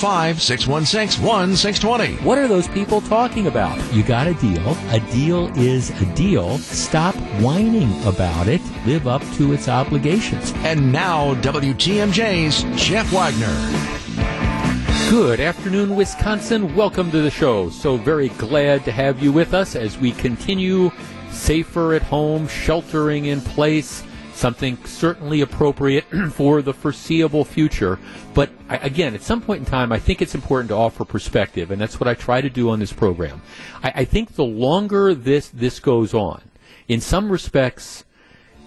616 1620. What are those people talking about? You got a deal. A deal is a deal. Stop whining about it. Live up to its obligations. And now, WTMJ's Jeff Wagner. Good afternoon, Wisconsin. Welcome to the show. So very glad to have you with us as we continue safer at home, sheltering in place, something certainly appropriate for the foreseeable future. But again, at some point in time, I think it's important to offer perspective, and that's what I try to do on this program. I, I think the longer this this goes on, in some respects,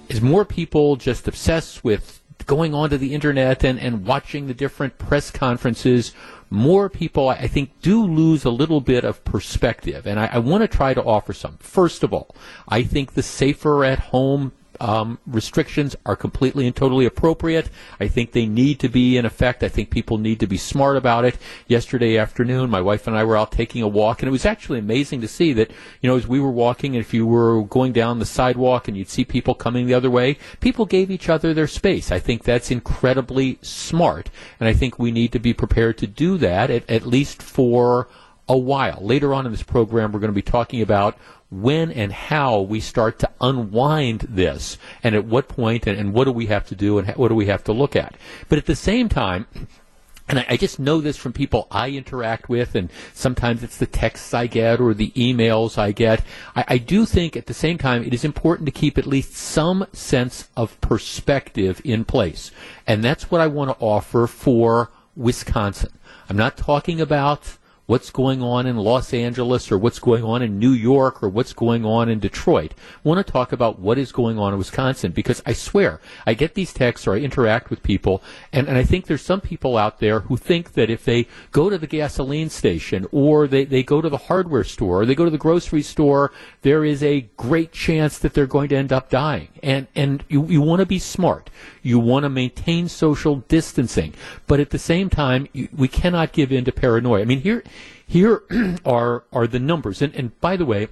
as more people just obsess with going onto the internet and, and watching the different press conferences, more people, I think, do lose a little bit of perspective. And I, I want to try to offer some. First of all, I think the safer at home um, restrictions are completely and totally appropriate. I think they need to be in effect. I think people need to be smart about it. Yesterday afternoon, my wife and I were out taking a walk, and it was actually amazing to see that, you know, as we were walking, if you were going down the sidewalk and you'd see people coming the other way, people gave each other their space. I think that's incredibly smart, and I think we need to be prepared to do that at, at least for a while. Later on in this program, we're going to be talking about when and how we start to unwind this, and at what point, and, and what do we have to do, and what do we have to look at. But at the same time, and I, I, just know this from people I interact with, and sometimes it's the texts I get or the emails I get. I, I do think at the same time it is important to keep at least some sense of perspective in place. And that's what I want to offer for Wisconsin. I'm not talking about what's going on in Los Angeles or what's going on in New York or what's going on in Detroit. I want to talk about what is going on in Wisconsin because I swear I get these texts or I interact with people and, and I think there's some people out there who think that if they go to the gasoline station or they, they go to the hardware store or they go to the grocery store, there is a great chance that they're going to end up dying. And, and you, you want to be smart. You want to maintain social distancing. But at the same time, you, we cannot give in to paranoia. I mean, here, here are are the numbers. And, and by the way,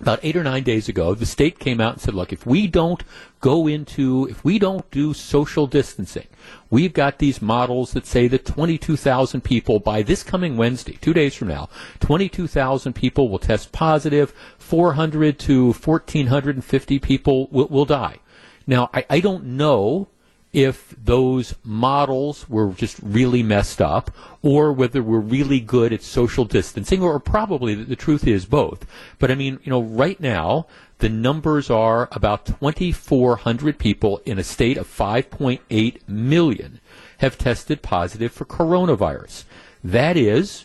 about eight or nine days ago, the state came out and said, look, if we don't go into, if we don't do social distancing, we've got these models that say that 22,000 people by this coming Wednesday, two days from now, 22,000 people will test positive, 400 to 1,450 people will, will die. Now, I, I don't know if those models were just really messed up or whether we're really good at social distancing or probably the, the truth is both. But I mean, you know, right now the numbers are about 2,400 people in a state of 5.8 million have tested positive for coronavirus. That is,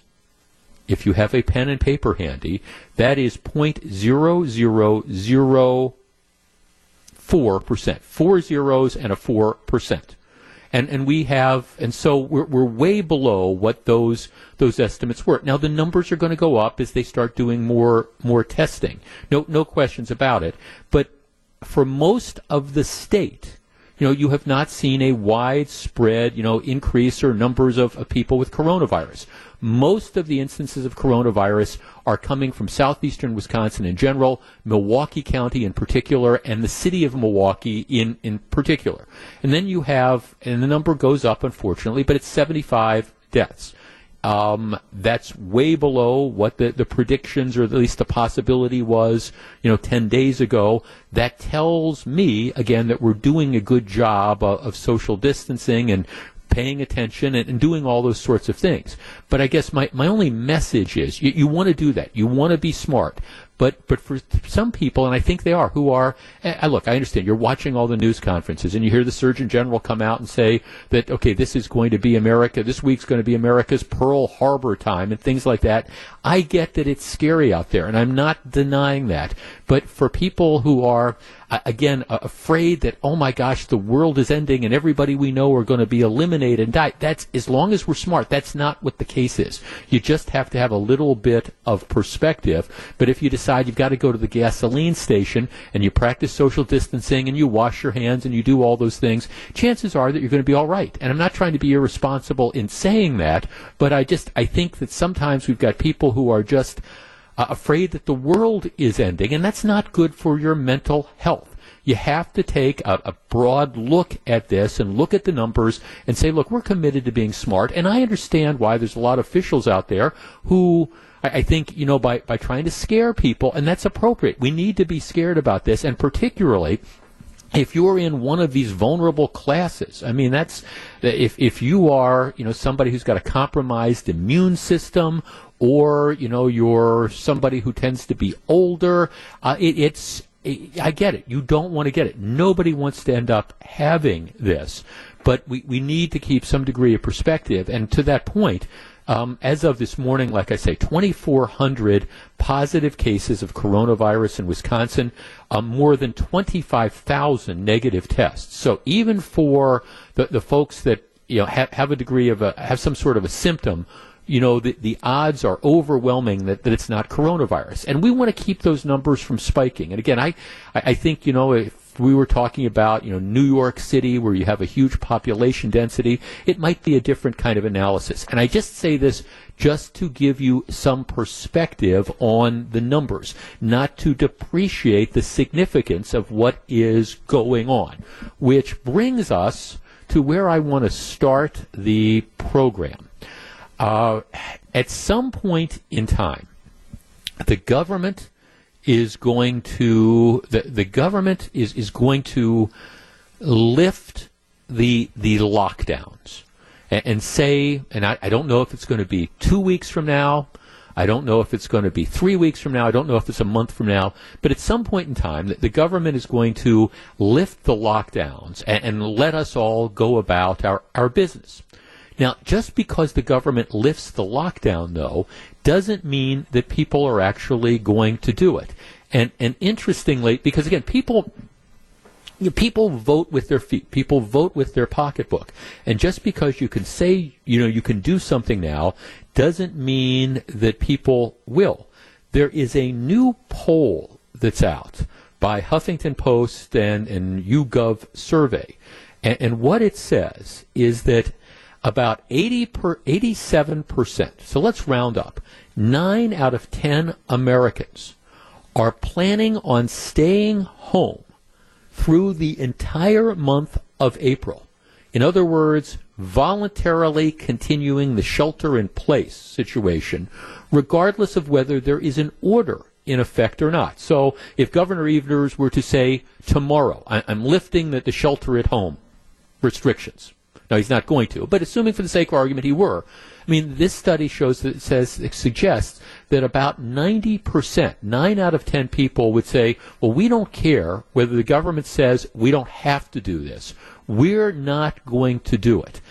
if you have a pen and paper handy, that is 0.0001 4%, four zeros and a 4%. And, and we have, and so we're, we're way below what those, those estimates were. Now the numbers are going to go up as they start doing more, more testing. No, no questions about it. But for most of the state, you know, you have not seen a widespread, you know, increase or numbers of, of people with coronavirus. Most of the instances of coronavirus are coming from southeastern Wisconsin in general, Milwaukee County in particular, and the city of Milwaukee in, in particular. And then you have, and the number goes up unfortunately, but it's 75 deaths. Um, that's way below what the, the predictions or at least the possibility was, you know, 10 days ago. That tells me, again, that we're doing a good job of, of social distancing and paying attention and, and, doing all those sorts of things. But I guess my, my only message is you, you want to do that. You want to be smart. But but for some people, and I think they are, who are, eh, I look, I understand. You're watching all the news conferences, and you hear the Surgeon General come out and say that okay, this is going to be America. This week's going to be America's Pearl Harbor time, and things like that. I get that it's scary out there, and I'm not denying that. But for people who are again, uh, afraid that, oh my gosh, the world is ending and everybody we know are going to be eliminated and die. That's, as long as we're smart, that's not what the case is. You just have to have a little bit of perspective. But if you decide you've got to go to the gasoline station and you practice social distancing and you wash your hands and you do all those things, chances are that you're going to be all right. And I'm not trying to be irresponsible in saying that, but I just, I think that sometimes we've got people who are just, uh, afraid that the world is ending, and that's not good for your mental health. You have to take a, a, broad look at this and look at the numbers and say, look, we're committed to being smart. And I understand why there's a lot of officials out there who I, I think, you know, by, by trying to scare people, and that's appropriate. We need to be scared about this, and particularly if you're in one of these vulnerable classes, I mean, that's if if you are, you know, somebody who's got a compromised immune system, or you know, you're somebody who tends to be older, uh, it, it's I get it. You don't want to get it. Nobody wants to end up having this, but we we need to keep some degree of perspective. And to that point, um, as of this morning, like I say, 2,400 positive cases of coronavirus in Wisconsin, um, more than 25,000 negative tests. So even for the, the folks that you know have, have a degree of a, have some sort of a symptom, you know the, the odds are overwhelming that, that it's not coronavirus, and we want to keep those numbers from spiking. And again, I I think you know if we were talking about, you know, New York City where you have a huge population density, it might be a different kind of analysis. And I just say this just to give you some perspective on the numbers, not to depreciate the significance of what is going on. Which brings us to where I want to start the program. Uh, at some point in time, the government is going to the the government is is going to lift the the lockdowns and, and say, and I, I don't know if it's going to be two weeks from now. I don't know if it's going to be three weeks from now. I don't know if it's a month from now. But at some point in time, the, government is going to lift the lockdowns and, and let us all go about our, our business. Now, just because the government lifts the lockdown, though, doesn't mean that people are actually going to do it. And and interestingly, because again, people people vote with their feet. People vote with their pocketbook. And just because you can say, you know, you can do something now doesn't mean that people will. There is a new poll that's out by Huffington Post and, and YouGov survey. And, and what it says is that about 80 per 87%, so let's round up, 9 out of 10 Americans are planning on staying home through the entire month of April. In other words, voluntarily continuing the shelter in place situation, regardless of whether there is an order in effect or not. So if Governor Evers were to say, tomorrow, I- am lifting the, the shelter at home restrictions, now he's not going to, but assuming for the sake of argument he were, I mean, this study shows that says suggests that about 90%, 9 out of 10 people would say, well, we don't care whether the government says we don't have to do this. We're not going to do it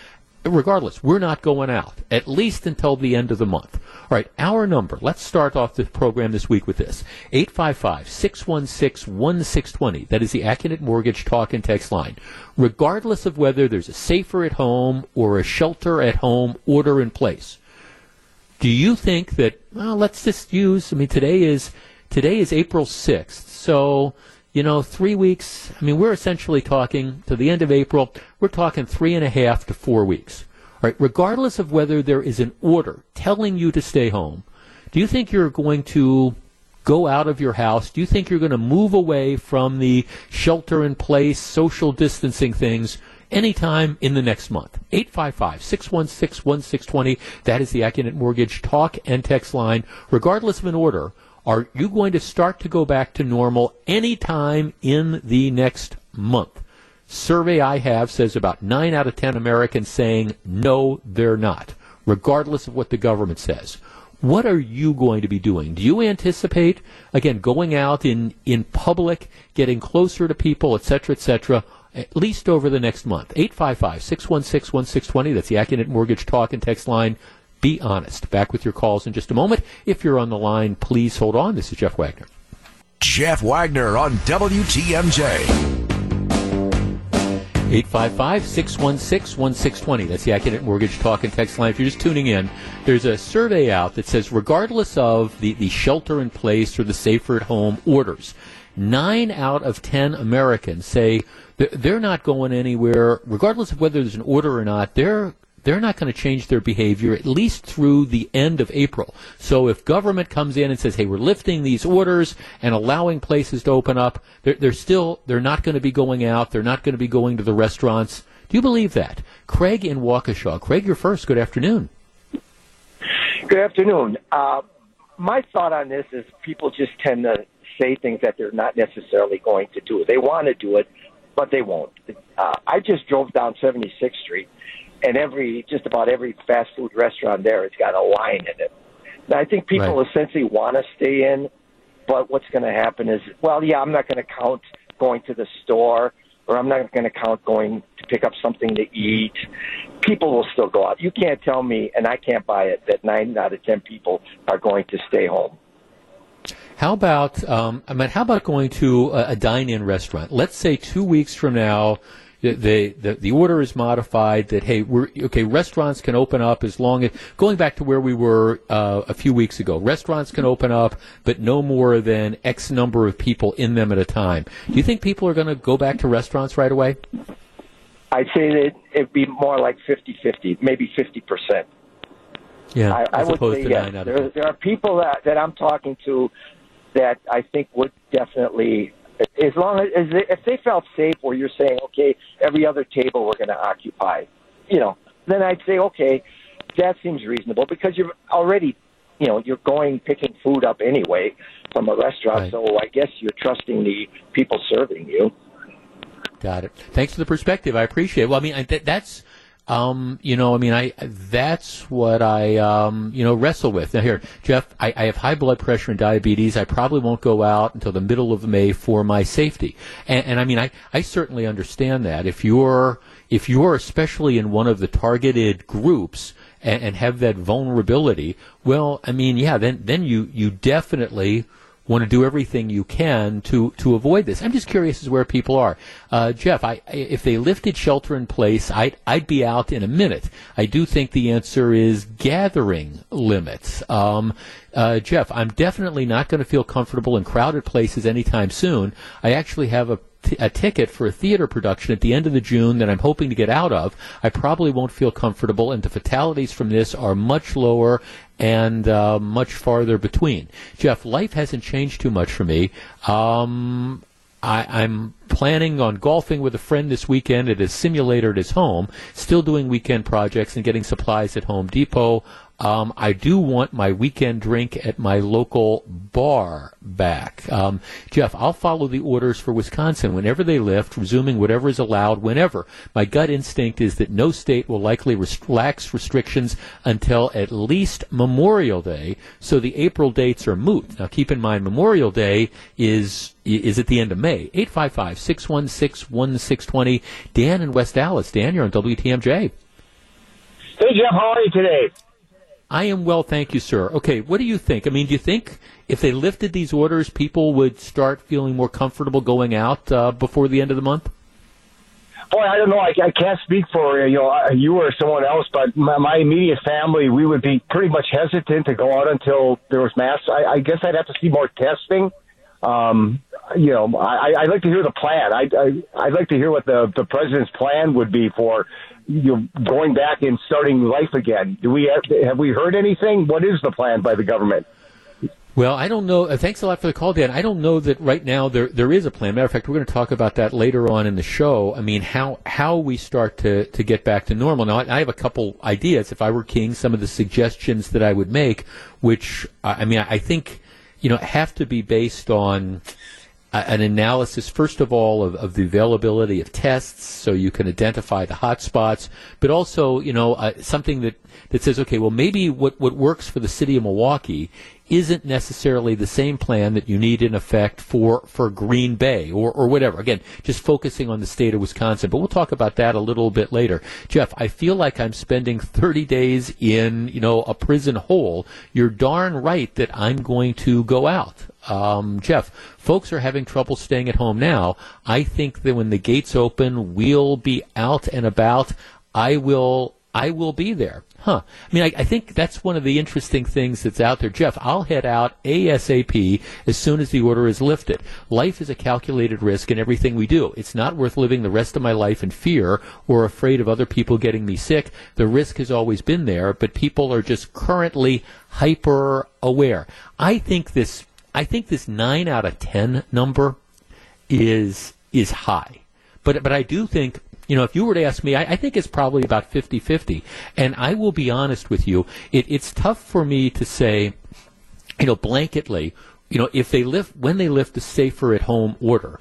regardless, we're not going out, at least until the end of the month. All right, our number, let's start off the program this week with this 855 616 1620. That is the Accunet Mortgage talk and text line. Regardless of whether there's a safer at home or a shelter at home order in place, do you think that, well, let's just use, I mean, today is. Today is April 6th, so you know, three weeks. I mean, we're essentially talking to the end of April. We're talking three and a half to four weeks. Right? Regardless of whether there is an order telling you to stay home, do you think you're going to go out of your house? Do you think you're going to move away from the shelter in place, social distancing things anytime in the next month? 855 616 1620. That is the Accunet Mortgage talk and text line. Regardless of an order, are you going to start to go back to normal anytime in the next month? Survey I have says about 9 out of 10 Americans saying no, they're not, regardless of what the government says. What are you going to be doing? Do you anticipate, again, going out in, in public, getting closer to people, et cetera, et cetera, at least over the next month? 855-616-1620. That's the Accunet Mortgage Talk and Text line. Be honest. Back with your calls in just a moment. If you're on the line, please hold on. This is Jeff Wagner. Jeff Wagner on WTMJ. 855-616-1620. That's the Accunet Mortgage Talk and Text line. If you're just tuning in, there's a survey out that says regardless of the, the shelter in place or the safer at home orders, nine out of ten Americans say they're not going anywhere, regardless of whether there's an order or not. They're they're not going to change their behavior at least through the end of April. So if government comes in and says, "Hey, we're lifting these orders and allowing places to open up," they're, they're still they're not going to be going out. They're not going to be going to the restaurants. Do you believe that? Craig in Waukesha. Craig, you're first. Good afternoon. Good afternoon. Uh, my thought on this is people just tend to say things that they're not necessarily going to do. They want to do it, but they won't. Uh, I just drove down 76th Street and every just about every fast food restaurant there has got a line in it. Now, I think people right. essentially want to stay in, but what's going to happen is, well, yeah, I'm not going to count going to the store, or I'm not going to count going to pick up something to eat. People will still go out. You can't tell me, and I can't buy it, that nine out of ten people are going to stay home. How about, um, I mean, how about going to a, a dine-in restaurant? Let's say two weeks from now, the, the, the order is modified that hey we're okay restaurants can open up as long as going back to where we were uh, a few weeks ago restaurants can open up but no more than x number of people in them at a time. Do you think people are going to go back to restaurants right away? I'd say that it'd be more like 50-50 maybe 50% yeah I, I would say yes. there, there are people that, that i'm talking to that i think would definitely as long as as they, if they felt safe, or you're saying, okay, every other table we're going to occupy, you know, then I'd say, okay, that seems reasonable because you're already, you know, you're going picking food up anyway from a restaurant, right. so I guess you're trusting the people serving you. Got it. Thanks for the perspective. I appreciate it. Well, I mean, I, that's um, you know, I mean, I that's what I um, you know wrestle with. Now here, Jeff, I, I, have high blood pressure and diabetes. I probably won't go out until the middle of May for my safety. And, and I mean, I, I certainly understand that if you're if you're especially in one of the targeted groups and, and have that vulnerability, well, I mean, yeah, then then you you definitely want to do everything you can to, to avoid this. I'm just curious as where people are. Uh, Jeff, I, if they lifted shelter in place, I'd, I'd be out in a minute. I do think the answer is gathering limits. Um, uh, Jeff, I'm definitely not going to feel comfortable in crowded places anytime soon. I actually have a a ticket for a theater production at the end of the June that I'm hoping to get out of, I probably won't feel comfortable, and the fatalities from this are much lower and uh, much farther between. Jeff, life hasn't changed too much for me. Um, I, am planning on golfing with a friend this weekend at his simulator at his home, still doing weekend projects and getting supplies at Home Depot. Um, I do want my weekend drink at my local bar back. Um, Jeff, I'll follow the orders for Wisconsin whenever they lift, resuming whatever is allowed whenever. My gut instinct is that no state will likely relax restrictions until at least Memorial Day, so the April dates are moot. Now keep in mind, Memorial Day is is at the end of May. 855-616-1620. Dan in West Allis. Dan, you're on WTMJ. Hey, Jeff, how are you today? I am well, thank you, sir. Okay, what do you think? I mean, do you think if they lifted these orders, people would start feeling more comfortable going out uh, before the end of the month? Boy, I don't know. I, I can't speak for you know you or someone else, but my, my immediate family, we would be pretty much hesitant to go out until there was mass. I, I guess I'd have to see more testing. Um, you know, I, I'd like to hear the plan. I, I, I'd like to hear what the the president's plan would be for you know, going back and starting life again. Do we have, have we heard anything? What is the plan by the government? Well, I don't know. Uh, thanks a lot for the call, Dan. I don't know that right now there there is a plan. Matter of fact, we're going to talk about that later on in the show. I mean, how how we start to to get back to normal. Now, I, I have a couple ideas. If I were king, some of the suggestions that I would make, which I mean, I think you know have to be based on an analysis, first of all, of, of, the availability of tests so you can identify the hot spots, but also, you know, uh, something that, that says, okay, well, maybe what, what works for the city of Milwaukee isn't necessarily the same plan that you need in effect for, for Green Bay or, or whatever. Again, just focusing on the state of Wisconsin. But we'll talk about that a little bit later. Jeff, I feel like I'm spending 30 days in, you know, a prison hole. You're darn right that I'm going to go out. Um, Jeff, folks are having trouble staying at home now. I think that when the gates open, we'll be out and about. I will, I will be there. Huh. I mean, I, I, think that's one of the interesting things that's out there. Jeff, I'll head out ASAP as soon as the order is lifted. Life is a calculated risk in everything we do. It's not worth living the rest of my life in fear or afraid of other people getting me sick. The risk has always been there, but people are just currently hyper aware. I think this, I think this nine out of ten number is, is high. But, but I do think you know, if you were to ask me, I, I think it's probably about 50 50. And I will be honest with you, it, it's tough for me to say, you know, blanketly, you know, if they lift, when they lift the safer at home order,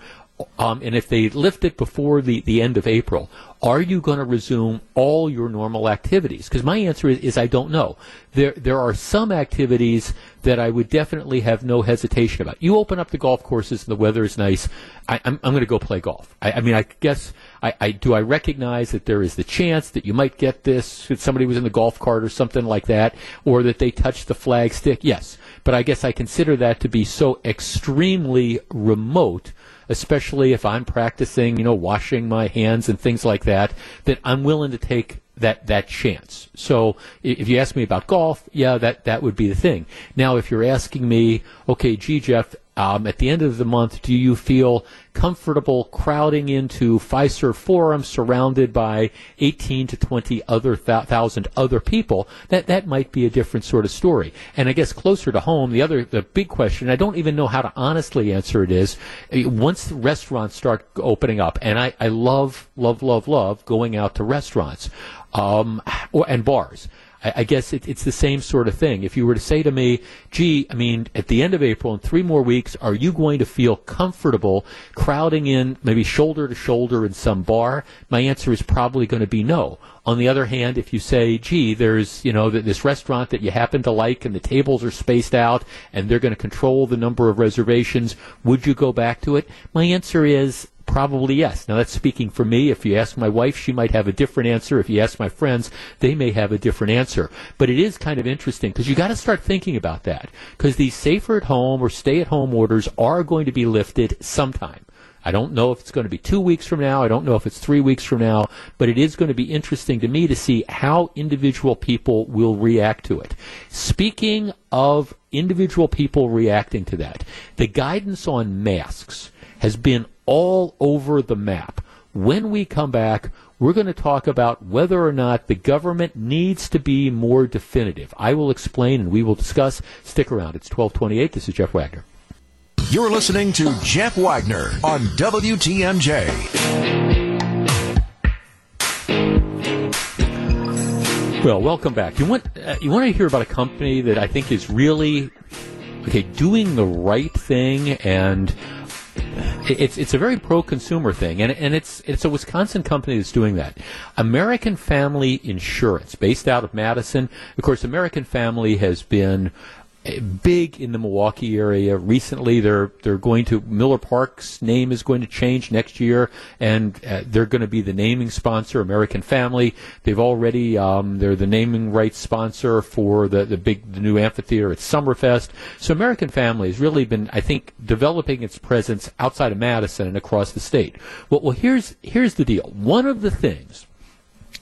um, and if they lift it before the, the end of April, are you going to resume all your normal activities? Because my answer is, is, I don't know. There there are some activities that I would definitely have no hesitation about. You open up the golf courses and the weather is nice. I, am going to go play golf. I, I mean, I guess I, I, do. I recognize that there is the chance that you might get this. That somebody was in the golf cart or something like that, or that they touched the flag stick. Yes, but I guess I consider that to be so extremely remote especially if I'm practicing, you know, washing my hands and things like that, that I'm willing to take that that chance. So if you ask me about golf, yeah, that that would be the thing. Now, if you're asking me, okay, gee, Jeff, um, at the end of the month, do you feel comfortable crowding into Fiserv Forum surrounded by 18 to 20 other th- thousand other people? That that might be a different sort of story. And I guess closer to home, the other the big question, I don't even know how to honestly answer it is, eh, once restaurants start opening up, and I, I love love love love going out to restaurants um, or, and bars. I, I guess it, it's the same sort of thing. If you were to say to me, gee, I mean, at the end of April, in three more weeks, are you going to feel comfortable crowding in maybe shoulder to shoulder in some bar? My answer is probably going to be no. On the other hand, if you say, gee, there's, you know, this restaurant that you happen to like and the tables are spaced out and they're going to control the number of reservations, would you go back to it? My answer is Probably yes. Now that's speaking for me. If you ask my wife, she might have a different answer. If you ask my friends, they may have a different answer. But it is kind of interesting because you got to start thinking about that because these safer at home or stay at home orders are going to be lifted sometime. I don't know if it's going to be two weeks from now. I don't know if it's three weeks from now, but it is going to be interesting to me to see how individual people will react to it. Speaking of individual people reacting to that, the guidance on masks has been all over the map. When we come back, we're going to talk about whether or not the government needs to be more definitive. I will explain and we will discuss. Stick around. It's 1228. This is Jeff Wagner. You're listening to Jeff Wagner on WTMJ. Well, welcome back. You want uh, you want to hear about a company that I think is really okay doing the right thing and it's it's a very pro consumer thing, and and it's it's a Wisconsin company that's doing that. American Family Insurance, based out of Madison. Of course, American Family has been big in the Milwaukee area. Recently, they're they're going to Miller Park's name is going to change next year, and uh, they're going to be the naming sponsor, American Family. They've already um, they're the naming rights sponsor for the the big the new amphitheater at Summerfest. So American Family has really been, I think, developing its presence outside of Madison and across the state. Well, well here's here's the deal. One of the things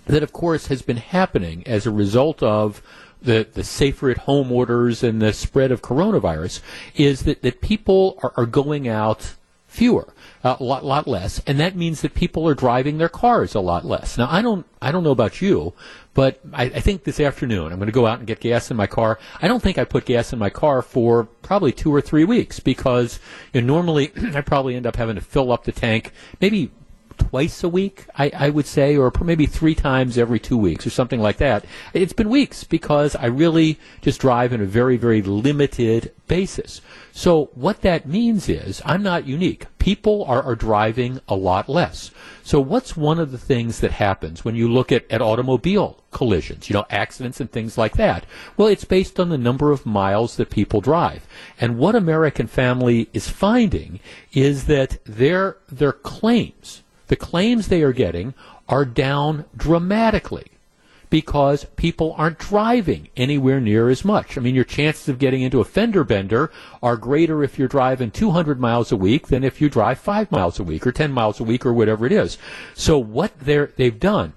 that, of course, has been happening as a result of the, the safer at home orders and the spread of coronavirus is that, that people are, are going out fewer, a lot, lot less, and that means that people are driving their cars a lot less. Now, I don't, I don't know about you, but I, I think this afternoon I'm going to go out and get gas in my car. I don't think I put gas in my car for probably two or three weeks because you know, normally I probably end up having to fill up the tank maybe twice a week, I, I would say, or maybe three times every two weeks or something like that. It's been weeks because I really just drive in a very, very limited basis. So what that means is I'm not unique. People are, are driving a lot less. So what's one of the things that happens when you look at, at automobile collisions, you know, accidents and things like that? Well, it's based on the number of miles that people drive. And what American Family is finding is that their, their claims, the claims they are getting are down dramatically because people aren't driving anywhere near as much. I mean, your chances of getting into a fender bender are greater if you're driving 200 miles a week than if you drive 5 miles a week or 10 miles a week or whatever it is. So what they've done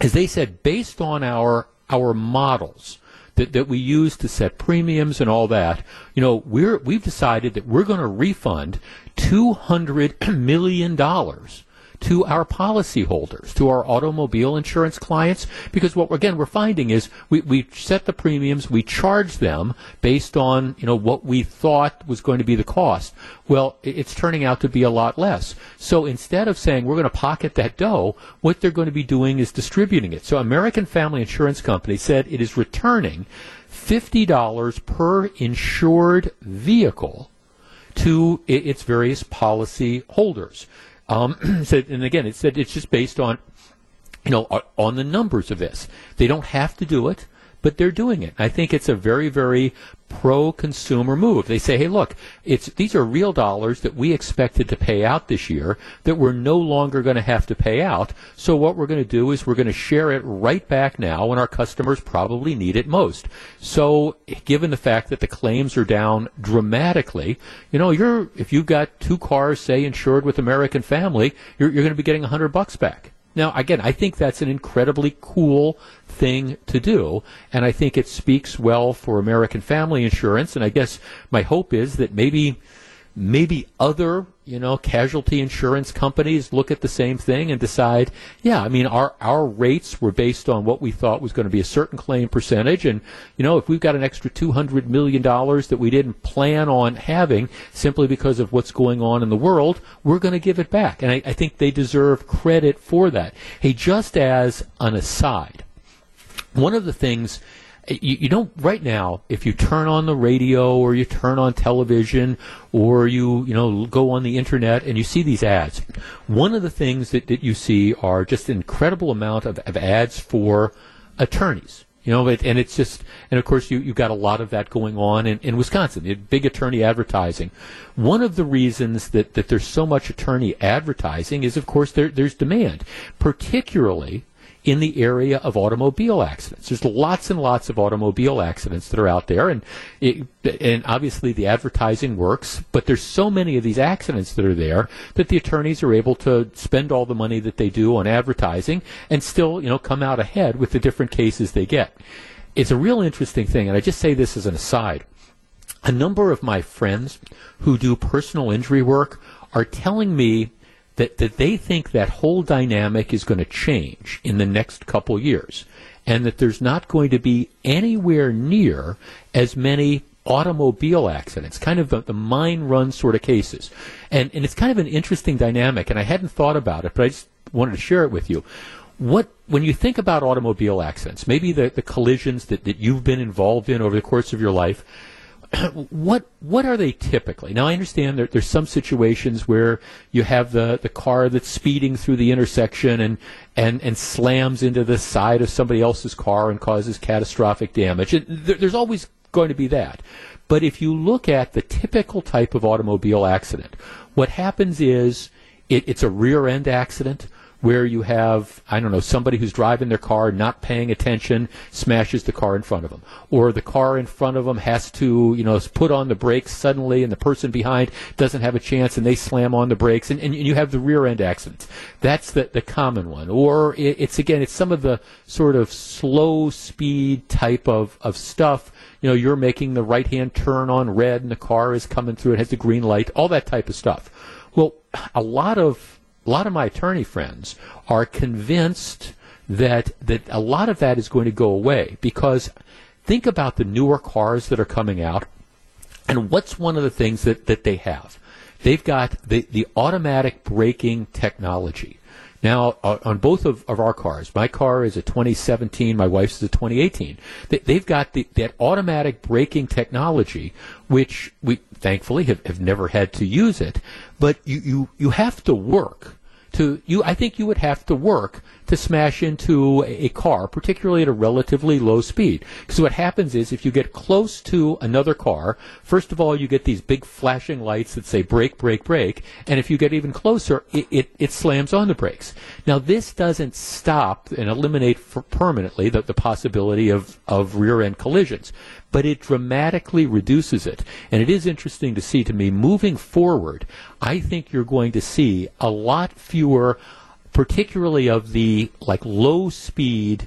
is they said based on our our models that, that we use to set premiums and all that, you know, we're we've decided that we're going to refund 200 million dollars to our policyholders, to our automobile insurance clients, because what again we're finding is we, we set the premiums, we charge them based on you know what we thought was going to be the cost. Well, it's turning out to be a lot less. So instead of saying we're going to pocket that dough, what they're going to be doing is distributing it. So American Family Insurance Company said it is returning $50 per insured vehicle to its various policy holders. Um, and again, it said it's just based on, you know, on the numbers of this. They don't have to do it, but they're doing it. I think it's a very, very pro-consumer move. They say, hey, look, it's these are real dollars that we expected to pay out this year that we're no longer going to have to pay out. So what we're going to do is we're going to share it right back now when our customers probably need it most. So given the fact that the claims are down dramatically, you know, you're if you've got two cars, say, insured with American Family, you're, you're going to be getting a hundred bucks back. Now, again, I think that's an incredibly cool thing to do, and I think it speaks well for American Family Insurance. And I guess my hope is that maybe maybe other you know casualty insurance companies look at the same thing and decide yeah i mean our our rates were based on what we thought was going to be a certain claim percentage. And you know if we've got an extra 200 million dollars that we didn't plan on having simply because of what's going on in the world we're going to give it back. And I, I think they deserve credit for that. Hey just as an aside one of the things you, you, don't right now if you turn on the radio or you turn on television or you you know go on the internet and you see these ads one of the things that, that you see are just an incredible amount of, of ads for attorneys. You know and it's just and of course you, you've got a lot of that going on in, in wisconsin big attorney advertising. One of the reasons that, that there's so much attorney advertising is of course there, there's demand particularly in the area of automobile accidents. There's lots and lots of automobile accidents that are out there, and it, and obviously the advertising works. But there's so many of these accidents that are there that the attorneys are able to spend all the money that they do on advertising and still, you know, come out ahead with the different cases they get. It's a real interesting thing, and I just say this as an aside. A number of my friends who do personal injury work are telling me that, that they think that whole dynamic is going to change in the next couple years and that there's not going to be anywhere near as many automobile accidents, kind of the, the mine run sort of cases. And, and it's kind of an interesting dynamic, and I hadn't thought about it, but I just wanted to share it with you. What when you think about automobile accidents, maybe the, the collisions that, that you've been involved in over the course of your life, what what are they typically? Now I understand that there's some situations where you have the, the car that's speeding through the intersection and, and, and slams into the side of somebody else's car and causes catastrophic damage. It, there, there's always going to be that. But if you look at the typical type of automobile accident, what happens is it, it's a rear end accident where you have, I don't know, somebody who's driving their car, not paying attention, smashes the car in front of them. Or the car in front of them has to, you know, put on the brakes suddenly and the person behind doesn't have a chance and they slam on the brakes and, and you have the rear end accidents. That's the, the common one. Or it, it's again, it's some of the sort of slow speed type of, of stuff. You know, you're making the right hand turn on red and the car is coming through, it has the green light, all that type of stuff. Well, a lot of a lot of my attorney friends are convinced that that a lot of that is going to go away because think about the newer cars that are coming out and what's one of the things that, that they have they've got the, the automatic braking technology Now, on both of, of our cars, my car is a 2017, my wife's is a 2018. They, have got the, that automatic braking technology, which we thankfully have, have never had to use it, but you, you, you have to work to you I think you would have to work to smash into a car, particularly at a relatively low speed. Because what happens is if you get close to another car, first of all, you get these big flashing lights that say brake, brake, brake. And if you get even closer, it, it, it slams on the brakes. Now, this doesn't stop and eliminate permanently the, the possibility of, of rear end collisions but it dramatically reduces it. And it is interesting to see to me moving forward, I think you're going to see a lot fewer particularly of the like low speed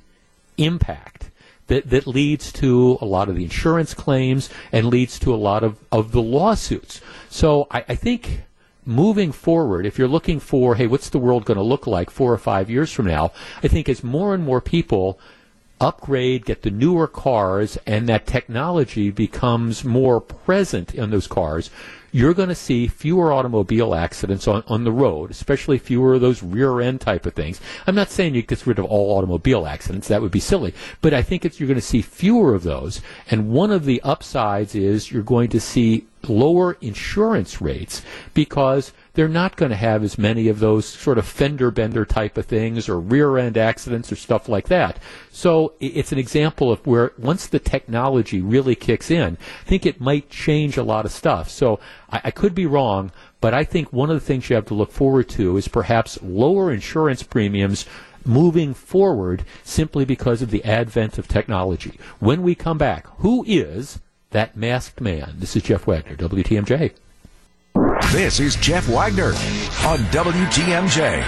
impact that, that leads to a lot of the insurance claims and leads to a lot of, of the lawsuits. So I, I think moving forward, if you're looking for, hey, what's the world going to look like four or five years from now, I think as more and more people upgrade, get the newer cars, and that technology becomes more present in those cars, you're going to see fewer automobile accidents on, on the road, especially fewer of those rear end type of things. I'm not saying you get rid of all automobile accidents, that would be silly, but I think you're going to see fewer of those. And one of the upsides is you're going to see lower insurance rates because they're not going to have as many of those sort of fender bender type of things or rear end accidents or stuff like that. So it's an example of where once the technology really kicks in, I think it might change a lot of stuff. So I, I could be wrong, but I think one of the things you have to look forward to is perhaps lower insurance premiums moving forward simply because of the advent of technology. When we come back, who is that masked man? This is Jeff Wagner, WTMJ. This is Jeff Wagner on WTMJ.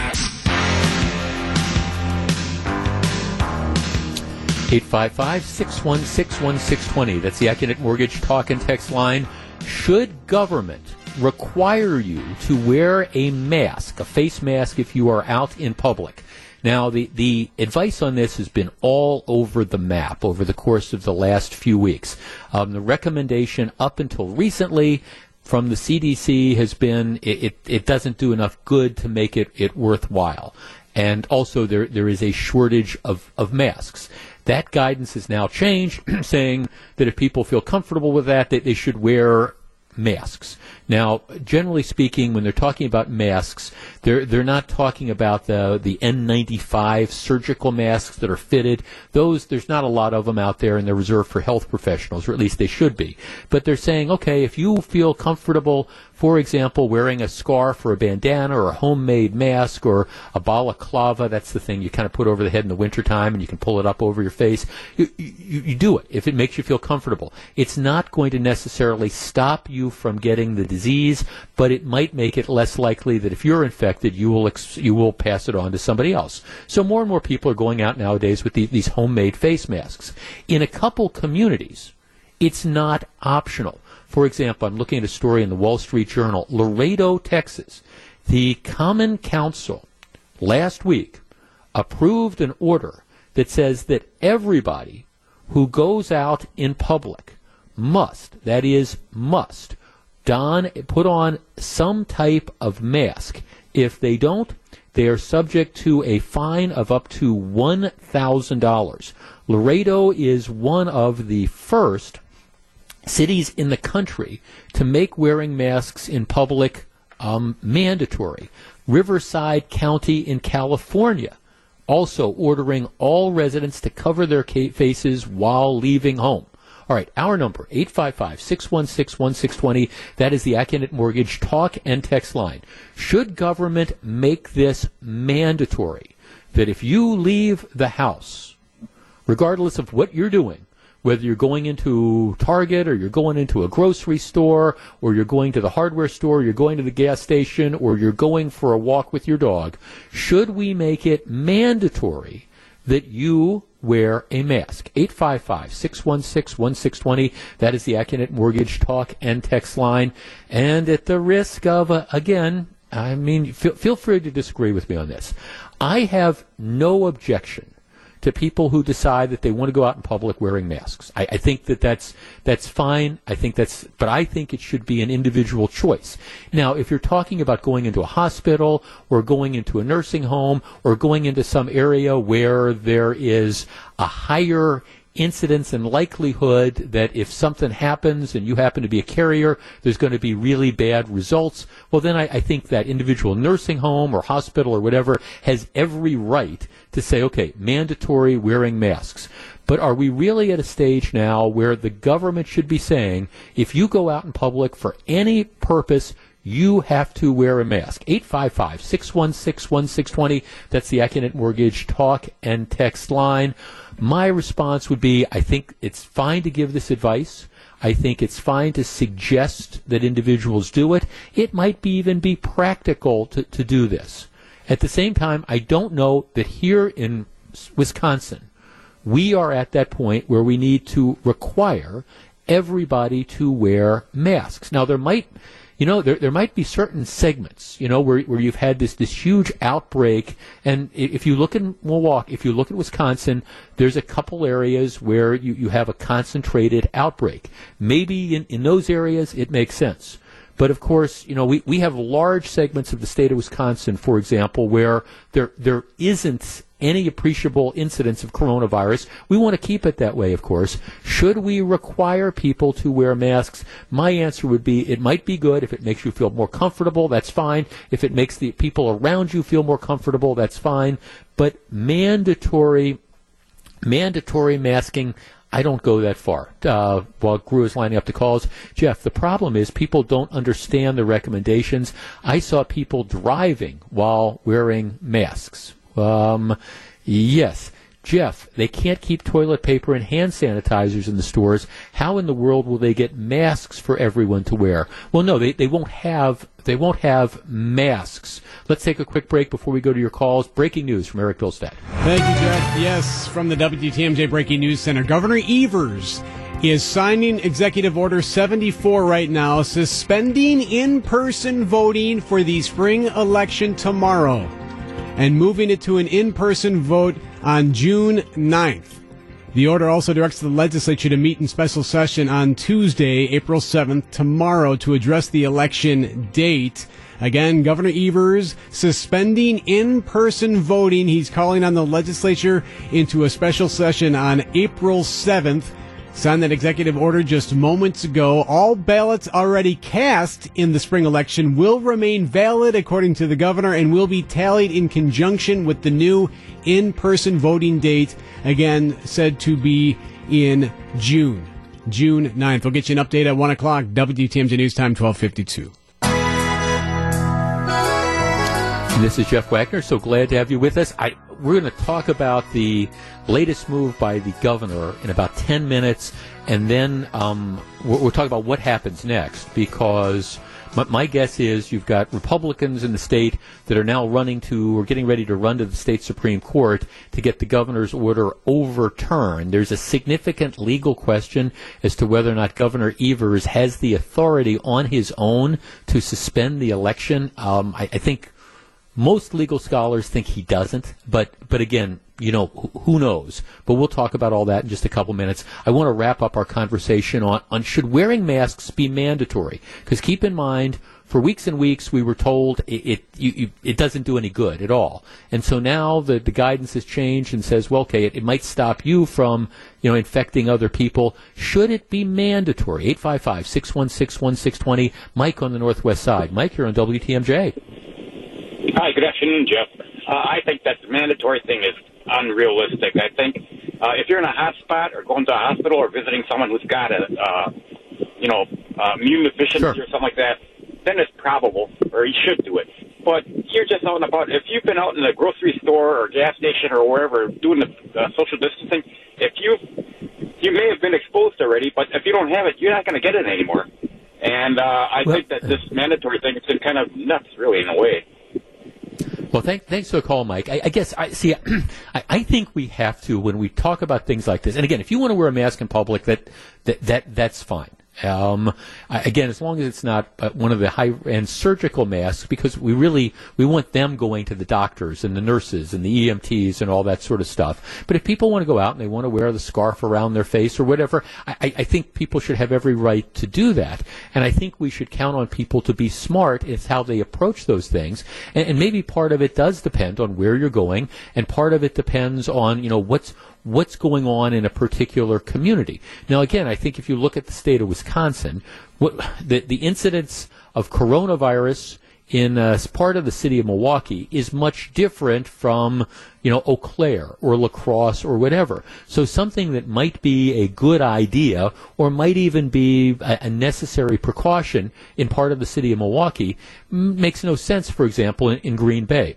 855-616-1620. That's the Accunet Mortgage talk and text line. Should government require you to wear a mask, a face mask if you are out in public? Now, the, the advice on this has been all over the map over the course of the last few weeks. Um, the recommendation up until recently from the CDC has been it, it, it, doesn't do enough good to make it, it worthwhile. And also, there, there is a shortage of, of masks. That guidance has now changed, saying that if people feel comfortable with that, that they should wear masks. Now, generally speaking, when they're talking about masks, they're they're not talking about the the N95 surgical masks that are fitted. Those there's not a lot of them out there, and they're reserved for health professionals, or at least they should be. But they're saying, okay, if you feel comfortable for example, wearing a scarf or a bandana or a homemade mask or a balaclava, that's the thing you kind of put over the head in the wintertime and you can pull it up over your face. You, you, you do it if it makes you feel comfortable. It's not going to necessarily stop you from getting the disease, but it might make it less likely that if you're infected, you will, ex- you will pass it on to somebody else. So more and more people are going out nowadays with the, these homemade face masks. In a couple communities, it's not optional. For example, I'm looking at a story in the Wall Street Journal, Laredo, Texas. The Common Council last week approved an order that says that everybody who goes out in public must, that is, must, don, put on some type of mask. If they don't, they are subject to a fine of up to $1,000. Laredo is one of the first cities in the country to make wearing masks in public um, mandatory. Riverside County in California also ordering all residents to cover their faces while leaving home. All right, our number, 855-616-1620. That is the Accunet Mortgage talk and text line. Should government make this mandatory that if you leave the house, regardless of what you're doing, whether you're going into Target or you're going into a grocery store or you're going to the hardware store, you're going to the gas station, or you're going for a walk with your dog, should we make it mandatory that you wear a mask? 855 616 1620. That is the Accunet Mortgage Talk and Text line. And at the risk of, uh, again, I mean, feel, feel free to disagree with me on this. I have no objection to people who decide that they want to go out in public wearing masks. I, I think that that's that's fine. I think that's, but I think it should be an individual choice. Now, if you're talking about going into a hospital or going into a nursing home or going into some area where there is a higher incidence and likelihood that if something happens and you happen to be a carrier, there's going to be really bad results. Well, then I, I, think that individual nursing home or hospital or whatever has every right to say, okay, mandatory wearing masks. But are we really at a stage now where the government should be saying, if you go out in public for any purpose, you have to wear a mask. 855 616 1620. That's the Accunet Mortgage talk and text line. My response would be I think it's fine to give this advice. I think it's fine to suggest that individuals do it. It might be even be practical to, to do this. At the same time, I don't know that here in Wisconsin, we are at that point where we need to require everybody to wear masks. Now, there might you know, there, there might be certain segments, you know, where, where you've had this, this huge outbreak. And if you look in Milwaukee, if you look at Wisconsin, there's a couple areas where you, you have a concentrated outbreak. Maybe in, in those areas it makes sense. But of course, you know, we, we have large segments of the state of Wisconsin, for example, where there there isn't any appreciable incidence of coronavirus. We want to keep it that way, of course. Should we require people to wear masks? My answer would be it might be good if it makes you feel more comfortable, that's fine. If it makes the people around you feel more comfortable, that's fine. But mandatory mandatory masking I don't go that far. Uh, while Gru is lining up the calls, Jeff, the problem is people don't understand the recommendations. I saw people driving while wearing masks. Um, yes. Jeff, they can't keep toilet paper and hand sanitizers in the stores. How in the world will they get masks for everyone to wear? Well, no, they, they won't have they won't have masks. Let's take a quick break before we go to your calls. Breaking news from Eric Bilstead. Thank you, Jeff. Yes, from the WTMJ Breaking News Center, Governor Evers is signing Executive Order 74 right now, suspending in-person voting for the spring election tomorrow and moving it to an in person vote on June 9th. The order also directs the legislature to meet in special session on Tuesday, April 7th, tomorrow, to address the election date. Again, Governor Evers suspending in person voting. He's calling on the legislature into a special session on April 7th signed that executive order just moments ago. All ballots already cast in the spring election will remain valid, according to the governor, and will be tallied in conjunction with the new in person voting date, again, said to be in June. June 9th. We'll get you an update at 1 o'clock. WTMJ News Time 1252. This is Jeff Wagner. So glad to have you with us. I, we're going to talk about the latest move by the governor in about 10 minutes, and then um, we'll, we'll, talk about what happens next because my, guess is you've got Republicans in the state that are now running to or getting ready to run to the state Supreme Court to get the governor's order overturned. There's a significant legal question as to whether or not Governor Evers has the authority on his own to suspend the election. Um, I, I think most legal scholars think he doesn't, but but again, you know, who knows? But we'll talk about all that in just a couple minutes. I want to wrap up our conversation on, on should wearing masks be mandatory? Because keep in mind, for weeks and weeks we were told it it, you, you, it doesn't do any good at all, and so now the, the guidance has changed and says, well, okay, it, it might stop you from you know infecting other people. Should it be mandatory? 855-616-1620. Mike on the northwest side. Mike, you're on WTMJ. Hi, good afternoon, Jeff. Uh, I think that the mandatory thing is unrealistic. I think uh, if you're in a hot spot or going to a hospital or visiting someone who's got a, uh, you know, uh, immune deficiency sure. or something like that, then it's probable, or you should do it. But you're just out and about. If you've been out in the grocery store or gas station or wherever doing the uh, social distancing, if you you may have been exposed already, but if you don't have it, you're not going to get it anymore. And uh, I well, think that this mandatory thing has been kind of nuts, really, in a way. Well, thank, thanks for the call, Mike. I, I guess I see. I, I, think we have to when we talk about things like this. And again, if you want to wear a mask in public, that that, that that's fine. Um, again, as long as it's not uh, one of the high-end surgical masks, because we really we want them going to the doctors and the nurses and the EMTs and all that sort of stuff. But if people want to go out and they want to wear the scarf around their face or whatever, I, I think people should have every right to do that. And I think we should count on people to be smart in how they approach those things. And, and maybe part of it does depend on where you're going, and part of it depends on you know what's what's going on in a particular community. Now, again, I think if you look at the state of Wisconsin, what, the, the incidence of coronavirus in uh, a part of the city of Milwaukee is much different from, you know, Eau Claire or La Crosse or whatever. So something that might be a good idea or might even be a, a necessary precaution in part of the city of Milwaukee m- makes no sense, for example, in, in Green Bay.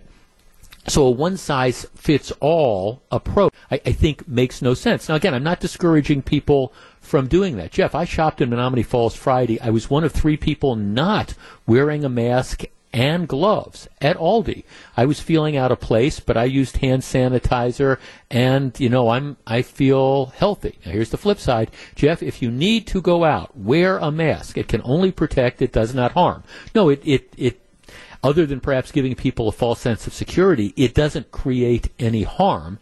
So a one size fits all approach, I, I, think, makes no sense. Now, again, I'm not discouraging people from doing that. Jeff, I shopped in Menomonee Falls Friday. I was one of three people not wearing a mask and gloves at Aldi. I was feeling out of place, but I used hand sanitizer and, you know, I'm, I feel healthy. Now here's the flip side. Jeff, if you need to go out, wear a mask. It can only protect, it does not harm. No, it, it, it other than perhaps giving people a false sense of security, it doesn't create any harm.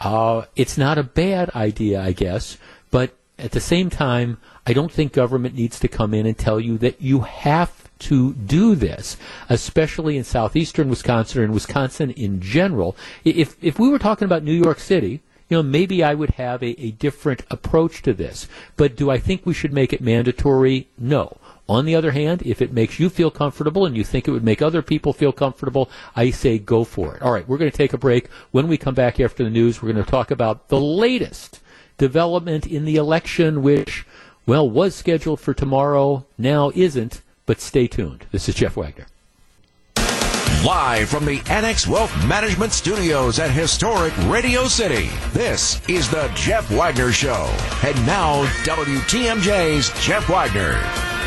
Uh, it's not a bad idea, I guess, but at the same time, I don't think government needs to come in and tell you that you have to do this, especially in southeastern Wisconsin and Wisconsin in general. If if we were talking about New York City, you know, maybe I would have a, a different approach to this. But do I think we should make it mandatory? No. On the other hand, if it makes you feel comfortable and you think it would make other people feel comfortable, I say go for it. All right, we're going to take a break. When we come back after the news, we're going to talk about the latest development in the election, which, well, was scheduled for tomorrow, now isn't, but stay tuned. This is Jeff Wagner. Live from the Annex Wealth Management Studios at historic Radio City, this is the Jeff Wagner Show. And now, WTMJ's Jeff Wagner.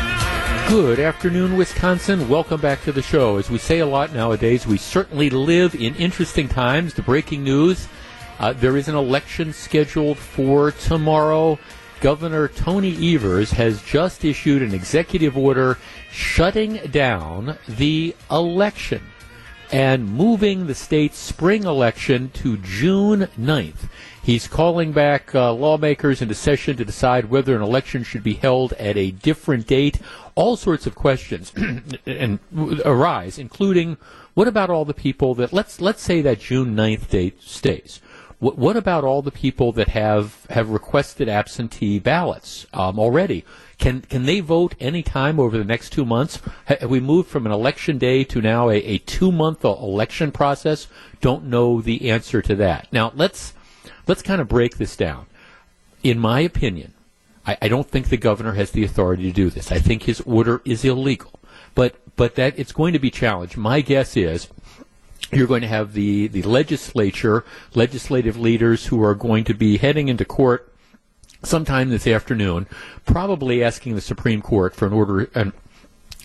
Good afternoon, Wisconsin. Welcome back to the show. As we say a lot nowadays, we certainly live in interesting times. The breaking news uh, there is an election scheduled for tomorrow. Governor Tony Evers has just issued an executive order shutting down the election and moving the state's spring election to June 9th. He's calling back uh, lawmakers into session to decide whether an election should be held at a different date. All sorts of questions and arise, including what about all the people that let's let's say that June 9th date stays. What, what about all the people that have have requested absentee ballots um, already? Can can they vote any time over the next two months? Have we moved from an election day to now a, a two month election process? Don't know the answer to that. Now let's let's kind of break this down. In my opinion, I, I don't think the governor has the authority to do this. I think his order is illegal. But but that it's going to be challenged. My guess is you're going to have the, the legislature, legislative leaders who are going to be heading into court sometime this afternoon, probably asking the Supreme Court for an order, an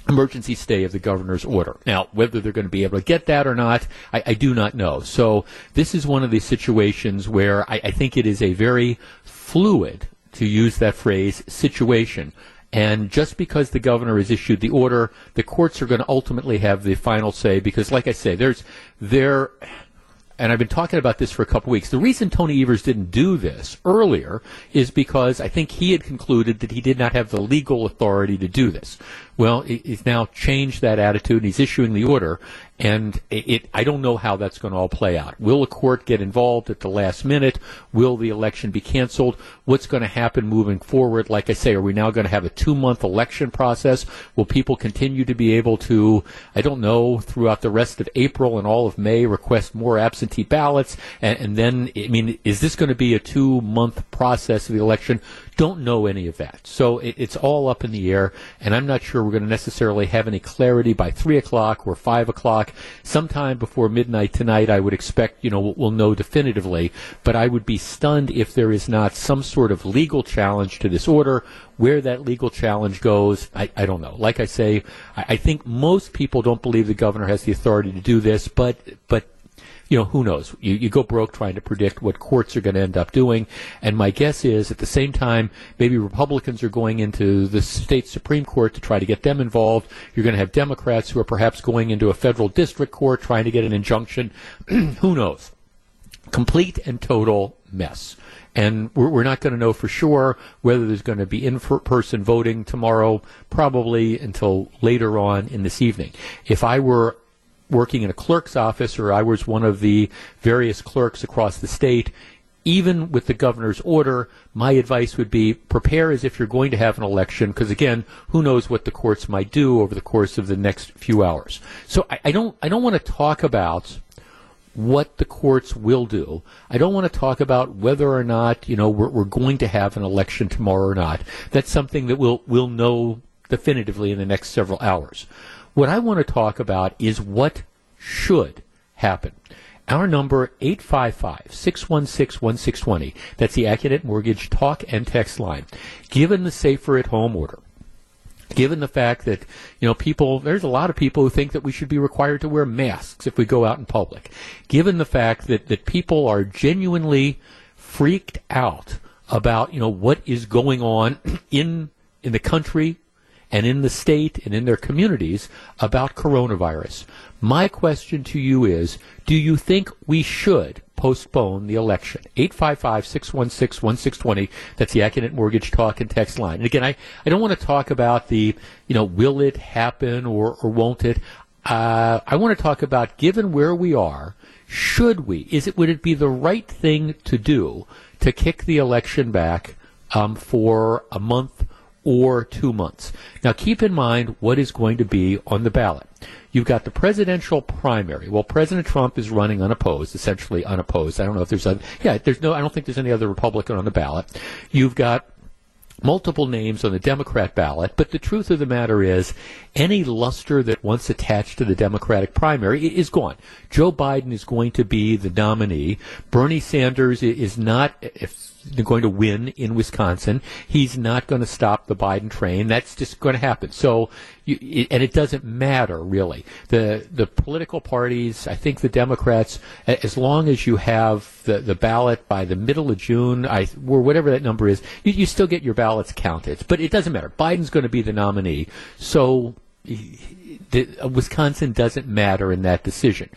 emergency stay of the governor's order. Now, whether they're going to be able to get that or not, I, I do not know. So this is one of these situations where I, I think it is a very fluid, to use that phrase, situation. And just because the governor has issued the order, the courts are going to ultimately have the final say because, like I say, there's there and I've been talking about this for a couple of weeks. The reason Tony Evers didn't do this earlier is because I think he had concluded that he did not have the legal authority to do this. Well, he's now changed that attitude and he's issuing the order. And it, I don't know how that's going to all play out. Will the court get involved at the last minute? Will the election be canceled? What's going to happen moving forward? Like I say, are we now going to have a two month election process? Will people continue to be able to, I don't know, throughout the rest of April and all of May request more absentee ballots? And, and then, I mean, is this going to be a two month process of the election? Don't know any of that. So it, it's all up in the air, and I'm not sure we're going to necessarily have any clarity by 3 o'clock or 5 o'clock. Sometime before midnight tonight, I would expect, you know, we'll know definitively, but I would be stunned if there is not some sort of legal challenge to this order. Where that legal challenge goes, I, I don't know. Like I say, I, I think most people don't believe the governor has the authority to do this, but, but you know, who knows? You, you go broke trying to predict what courts are going to end up doing. And my guess is at the same time, maybe Republicans are going into the state Supreme Court to try to get them involved. You're going to have Democrats who are perhaps going into a federal district court trying to get an injunction. who knows? Complete and total mess. And we're, not going to know for sure whether there's going to be in person voting tomorrow, probably until later on in this evening. If I were working in a clerk's office or I was one of the various clerks across the state, even with the governor's order, my advice would be prepare as if you're going to have an election, because again, who knows what the courts might do over the course of the next few hours. So I, I don't, I don't want to talk about what the courts will do. I don't want to talk about whether or not, you know, we're, we're going to have an election tomorrow or not. That's something that we'll, we'll know definitively in the next several hours. What I want to talk about is what should happen. Our number 855-616-1620. That's the Accunet Mortgage talk and text line. Given the safer at home order, given the fact that you know people there's a lot of people who think that we should be required to wear masks if we go out in public given the fact that that people are genuinely freaked out about you know what is going on in in the country and in the state and in their communities about coronavirus. My question to you is, do you think we should postpone the election? 855-616-1620. That's the Accunet Mortgage Talk and Text line. And again, I, I don't want to talk about the, you know, will it happen or, or won't it? Uh, I want to talk about given where we are, should we? Is it would it be the right thing to do to kick the election back um, for a month or two months. Now, keep in mind what is going to be on the ballot. You've got the presidential primary. Well, President Trump is running unopposed, essentially unopposed. I don't know if there's a, yeah, there's no, I don't think there's any other Republican on the ballot. You've got multiple names on the Democrat ballot, but the truth of the matter is any luster that once attached to the Democratic primary is gone. Joe Biden is going to be the nominee. Bernie Sanders is not, if going to win in Wisconsin. He's not going to stop the Biden train. That's just going to happen. So, you, and it doesn't matter really. The the political parties, I think the Democrats, as long as you have the, the ballot by the middle of June, I or whatever that number is, you, you still get your ballots counted. But it doesn't matter. Biden's going to be the nominee. So. The, Wisconsin doesn't matter in that decision.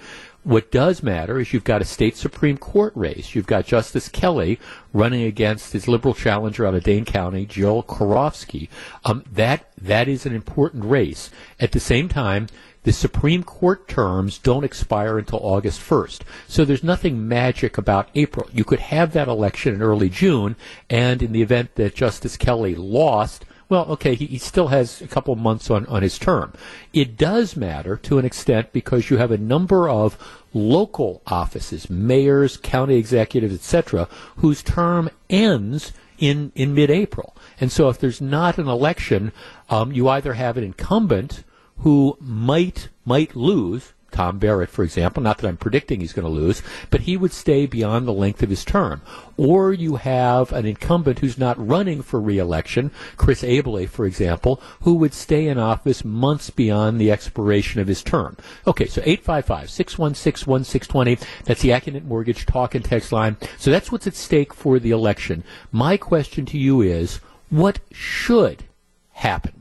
What does matter is you've got a state Supreme Court race. You've got Justice Kelly running against his liberal challenger out of Dane County, Jill Karofsky. Um, that that is an important race. At the same time, the Supreme Court terms don't expire until August 1st. So there's nothing magic about April. You could have that election in early June, and in the event that Justice Kelly lost, well, okay, he, he still has a couple months on, on his term. It does matter to an extent because you have a number of local offices, mayors, county executives, etc., whose term ends in, in mid-April. And so if there's not an election, um, you either have an incumbent who might might lose Tom Barrett, for example. Not that I'm predicting he's going to lose, but he would stay beyond the length of his term. Or you have an incumbent who's not running for reelection, Chris Abele, for example, who would stay in office months beyond the expiration of his term. Okay, so 855-616-1620. That's the Accunet Mortgage talk and text line. So that's what's at stake for the election. My question to you is, what should happen?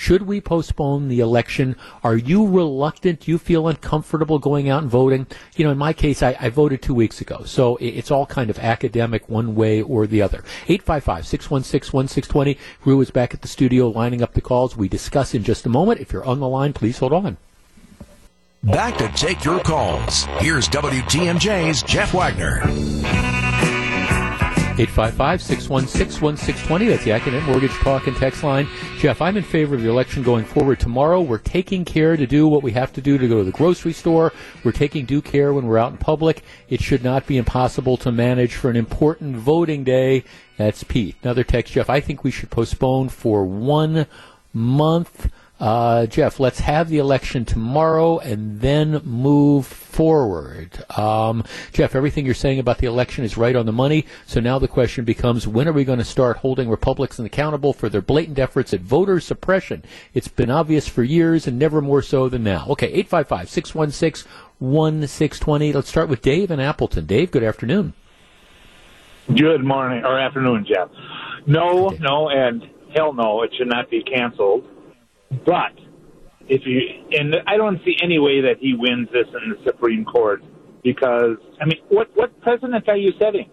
Should we postpone the election? Are you reluctant? Do you feel uncomfortable going out and voting? You know, in my case, I, I voted two weeks ago, so it's all kind of academic one way or the other. 855-616-1620. Rue is back at the studio lining up the calls. We discuss in just a moment. If you're on the line, please hold on. Back to take your calls. Here's WTMJ's Jeff Wagner. 855-616-1620. That's the Accunet Mortgage Talk and Text line. Jeff, I'm in favor of the election going forward tomorrow. We're taking care to do what we have to do to go to the grocery store. We're taking due care when we're out in public. It should not be impossible to manage for an important voting day. That's Pete. Another text, Jeff. I think we should postpone for one month. Uh, Jeff, let's have the election tomorrow and then move forward. Um, Jeff, everything you're saying about the election is right on the money. So now the question becomes, when are we going to start holding Republicans accountable for their blatant efforts at voter suppression? It's been obvious for years and never more so than now. Okay, 855-616 1620. Let's start with Dave in Appleton. Dave, good afternoon. Good morning or afternoon, Jeff. No, no, and hell no, it should not be canceled. But if you and I don't see any way that he wins this in the Supreme Court because I mean, what what precedent are you setting?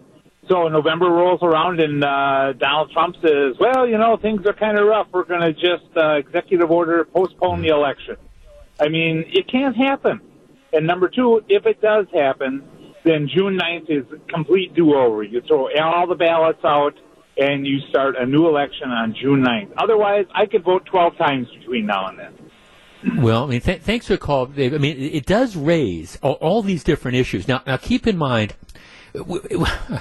So November rolls around and uh, Donald Trump says, "Well, you know, things are kind of rough. We're going to just uh, executive order postpone the election." I mean, it can't happen. And number two, if it does happen, then June 9th is complete do-over. You throw all the ballots out and you start a new election on June 9th. Otherwise, I could vote 12 times between now and then. Well, I mean, th- thanks for the call, Dave. I mean, it does raise all, all these different issues. Now, now keep in mind,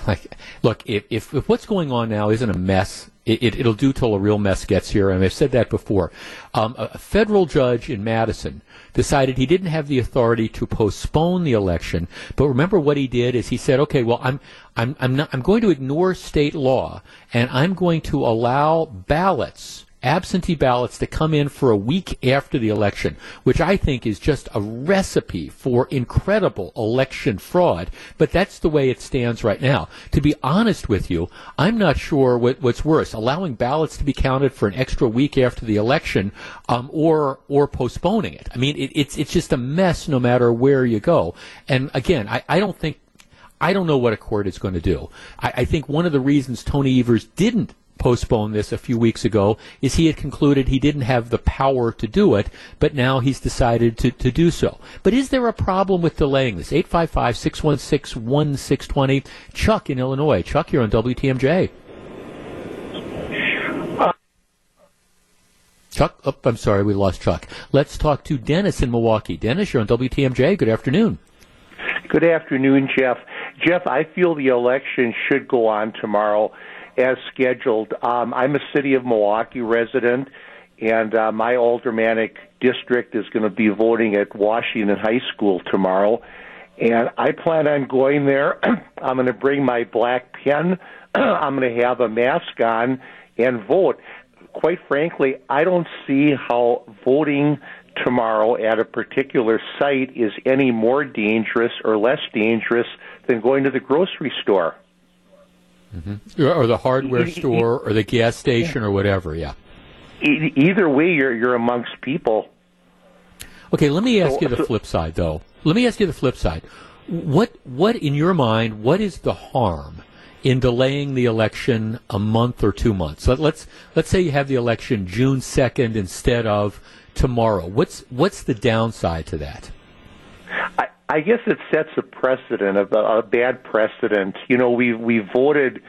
like, look, if, if, if what's going on now isn't a mess, it, will it, do till a real mess gets here. And I've said that before. Um, a federal judge in Madison decided he didn't have the authority to postpone the election. But remember what he did is he said, okay, well, I'm, I'm, I'm not, I'm going to ignore state law and I'm going to allow ballots absentee ballots to come in for a week after the election, which I think is just a recipe for incredible election fraud. But that's the way it stands right now. To be honest with you, I'm not sure what, what's worse, allowing ballots to be counted for an extra week after the election, um, or or postponing it. I mean, it, it's it's just a mess no matter where you go. And again, I, I don't think I don't know what a court is going to do. I, I, think one of the reasons Tony Evers didn't postponed this a few weeks ago is he had concluded he didn't have the power to do it, but now he's decided to, to do so. But is there a problem with delaying this? 855 616 1620. Chuck in Illinois. Chuck, you're on WTMJ. Chuck, oh, I'm sorry, we lost Chuck. Let's talk to Dennis in Milwaukee. Dennis, you're on WTMJ. Good afternoon. Good afternoon, Jeff. Jeff, I feel the election should go on tomorrow as scheduled. Um, I'm a city of Milwaukee resident, and uh, my aldermanic district is going to be voting at Washington High School tomorrow. And I plan on going there. I'm going to bring my black pen. I'm going to have a mask on and vote. Quite frankly, I don't see how voting tomorrow at a particular site is any more dangerous or less dangerous than going to the grocery store. Mm-hmm. Or the hardware store, or the gas station, or whatever. Yeah. Either way, you're you're amongst people. Okay, let me ask so, you the so, flip side, though. Let me ask you the flip side. What what in your mind? What is the harm in delaying the election a month or two months? Let, let's let's say you have the election June second instead of tomorrow. What's what's the downside to that? I, guess it sets a precedent, a, a bad precedent. You know, we we voted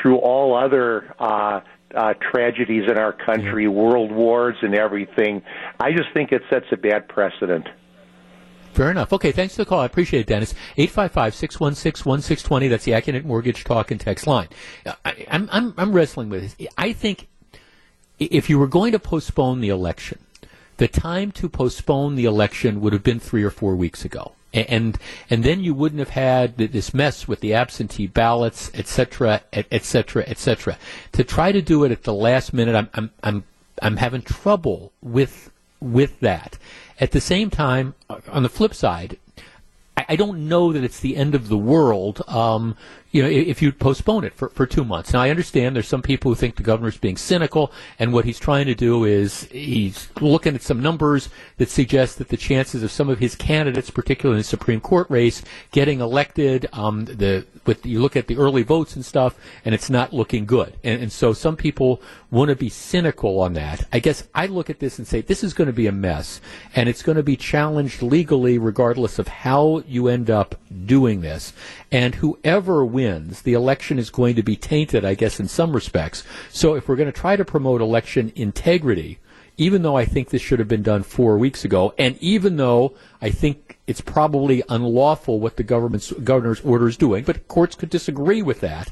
through all other uh, uh, tragedies in our country, yeah. world wars and everything. I just think it sets a bad precedent. Fair enough. Okay, thanks for the call. I appreciate it, Dennis. 855-616-1620. That's the Accunet Mortgage Talk and Text line. I, I'm, I'm, I'm wrestling with this. I think if you were going to postpone the election, the time to postpone the election would have been three or four weeks ago and and then you wouldn't have had this mess with the absentee ballots, et cetera, et cetera, et cetera. To try to do it at the last minute, I'm I'm I'm I'm having trouble with with that. At the same time, on the flip side, I, I don't know that it's the end of the world. Um, you know, if you postpone it for, for two months. Now, I understand there's some people who think the governor's being cynical, and what he's trying to do is he's looking at some numbers that suggest that the chances of some of his candidates, particularly in the Supreme Court race, getting elected, um, the with you look at the early votes and stuff, and it's not looking good. And, and so some people want to be cynical on that. I guess I look at this and say this is going to be a mess, and it's going to be challenged legally regardless of how you end up doing this. And whoever wins, the election is going to be tainted, I guess, in some respects. So if we're going to try to promote election integrity, even though I think this should have been done four weeks ago, and even though I think it's probably unlawful what the government's governor's order is doing, but courts could disagree with that.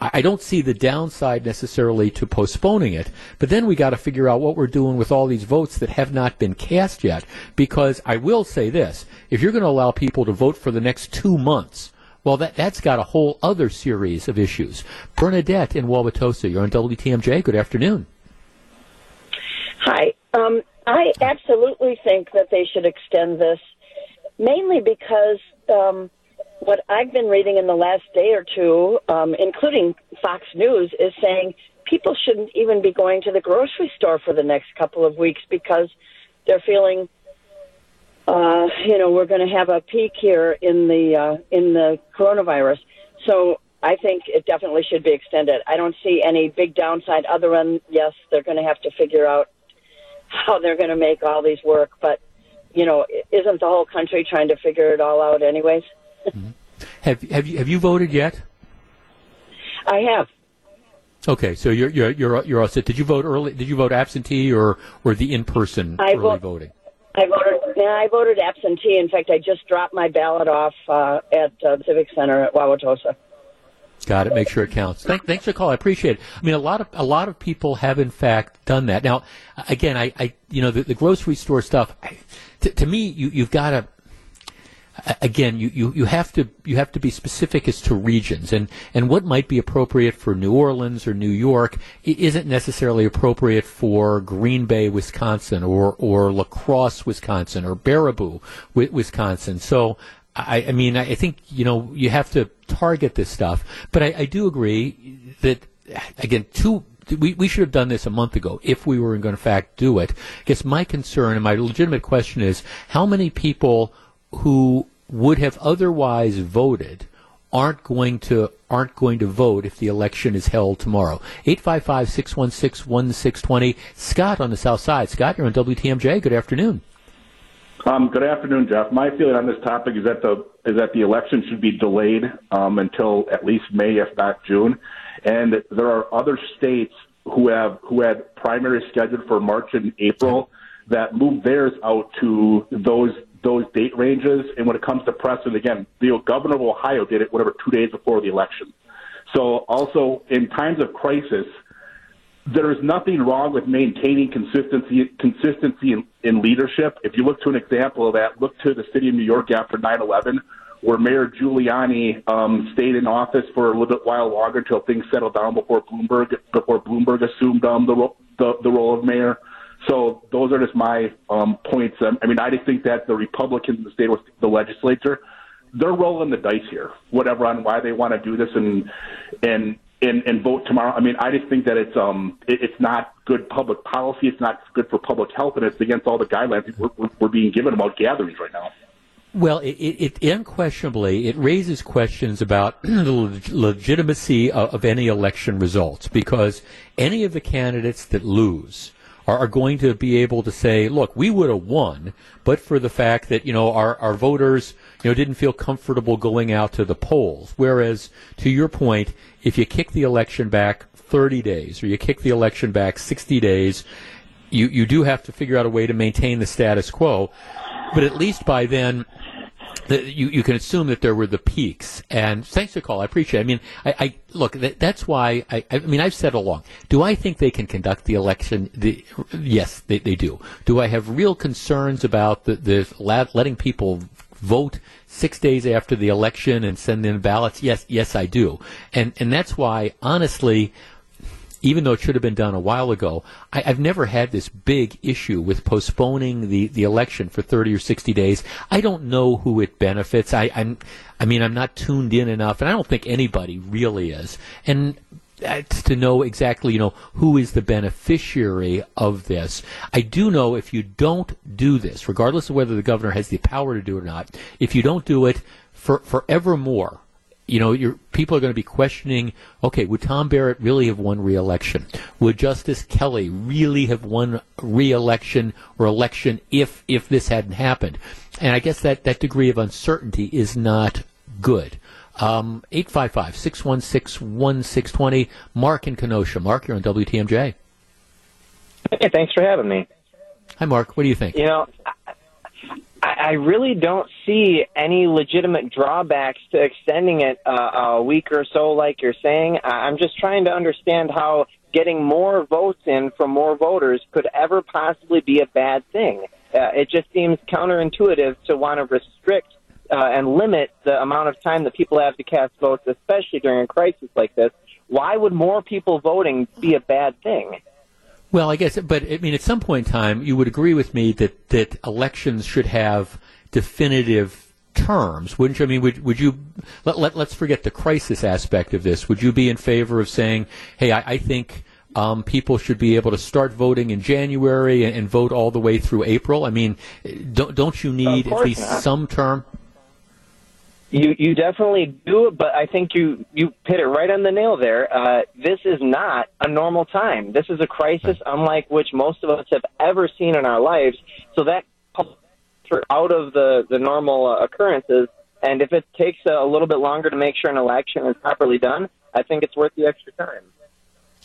I don't see the downside necessarily to postponing it, but then we got to figure out what we're doing with all these votes that have not been cast yet. Because I will say this: if you're going to allow people to vote for the next two months, well, that, that's got a whole other series of issues. Bernadette in Wauwatosa, you're on WTMJ. Good afternoon. Hi. Um, I absolutely think that they should extend this mainly because um, what I've been reading in the last day or two, um, including Fox News, is saying people shouldn't even be going to the grocery store for the next couple of weeks because they're feeling, uh, you know, we're going to have a peak here in the uh, in the coronavirus. So I think it definitely should be extended. I don't see any big downside other than yes, they're going to have to figure out how they're going to make all these work. But you know, isn't the whole country trying to figure it all out anyways? mm-hmm. Have have you have you voted yet? I have. Okay, so you're you're you're you're all set. Did you vote early? Did you vote absentee or or the in person early vo- voting? I voted. Yeah, I voted absentee. In fact, I just dropped my ballot off uh, at uh, Civic Center at Wauwatosa. Got it. Make sure it counts. Thank, thanks for the call. I appreciate it. I mean, a lot of a lot of people have in fact done that. Now, again, I, I you know the, the grocery store stuff. To, to me, you you've got to again, you, you, you have to you have to be specific as to regions and, and what might be appropriate for New Orleans or New York isn't necessarily appropriate for Green Bay, Wisconsin, or or La Crosse, Wisconsin, or Baraboo, Wisconsin. So. I, I mean, I think you know you have to target this stuff, but I, I do agree that again, two we, we should have done this a month ago if we were going to, fact, do it. I guess my concern and my legitimate question is how many people who would have otherwise voted aren't going to aren't going to vote if the election is held tomorrow. 855-616-1620. Scott on the south side. Scott, you're on WTMJ. Good afternoon. Um, good afternoon, Jeff. My feeling on this topic is that the is that the election should be delayed um, until at least May, if not June. And there are other states who have who had primaries scheduled for March and April that moved theirs out to those those date ranges. And when it comes to precedent, again, the governor of Ohio did it whatever two days before the election. So also in times of crisis, there is nothing wrong with maintaining consistency consistency in, in leadership. If you look to an example of that, look to the city of New York after 9/11, where Mayor Giuliani um, stayed in office for a little bit while longer until things settled down before Bloomberg before Bloomberg assumed um, the, the the role of mayor. So those are just my um, points. Um, I mean, I just think that the Republicans in the state, the legislature, they're rolling the dice here, whatever on why they want to do this and and and, and vote tomorrow. I mean, I just think that it's um it, it's not good public policy. It's not good for public health, and it's against all the guidelines we're, we're, we're being given about gatherings right now. Well, it, it, it, unquestionably it raises questions about the legitimacy of, of any election results because any of the candidates that lose are, are going to be able to say, look, we would have won, but for the fact that, you know, our, our voters, you know, didn't feel comfortable going out to the polls. Whereas, to your point, if you kick the election back 30 days or you kick the election back 60 days, you, you do have to figure out a way to maintain the status quo. But at least by then, you, you can assume that there were the peaks. And thanks for the call. I appreciate it. I mean, I, I look, that, that's why, I, I mean, I've said along, do I think they can conduct the election? The, yes, they, they do. Do I have real concerns about the, the letting people vote six days after the election and send in ballots? Yes, yes, I do. And, and that's why, honestly, even though it should have been done a while ago, I, have never had this big issue with postponing the, the election for 30 or 60 days. I don't know who it benefits. I, I'm, I mean, I'm not tuned in enough, and I don't think anybody really is. And to know exactly, you know, who is the beneficiary of this. I do know if you don't do this, regardless of whether the governor has the power to do it or not, if you don't do it for forevermore, you know, your people are going to be questioning. Okay, would Tom Barrett really have won re-election? Would Justice Kelly really have won re-election or election if if this hadn't happened? And I guess that that degree of uncertainty is not good. Um, 855-616-1620. Mark in Kenosha. Mark, you're on WTMJ. Hey, thanks for having me. Hi, Mark. What do you think? You know, I, really don't see any legitimate drawbacks to extending it uh, a week or so, like you're saying. I'm just trying to understand how getting more votes in from more voters could ever possibly be a bad thing. Uh, it just seems counterintuitive to want to restrict uh, and limit the amount of time that people have to cast votes, especially during a crisis like this. Why would more people voting be a bad thing? Well, I guess, but I mean, at some point in time, you would agree with me that, that elections should have definitive terms, wouldn't you? I mean, would, would you, let, let, let's forget the crisis aspect of this. Would you be in favor of saying, hey, I, I think um, people should be able to start voting in January and, and vote all the way through April? I mean, don't, don't you need at least not. some term? You you definitely do, it but I think you you hit it right on the nail there. Uh, this is not a normal time. This is a crisis unlike which most of us have ever seen in our lives. So that out of the the normal uh, occurrences. And if it takes a, a little bit longer to make sure an election is properly done, I think it's worth the extra time.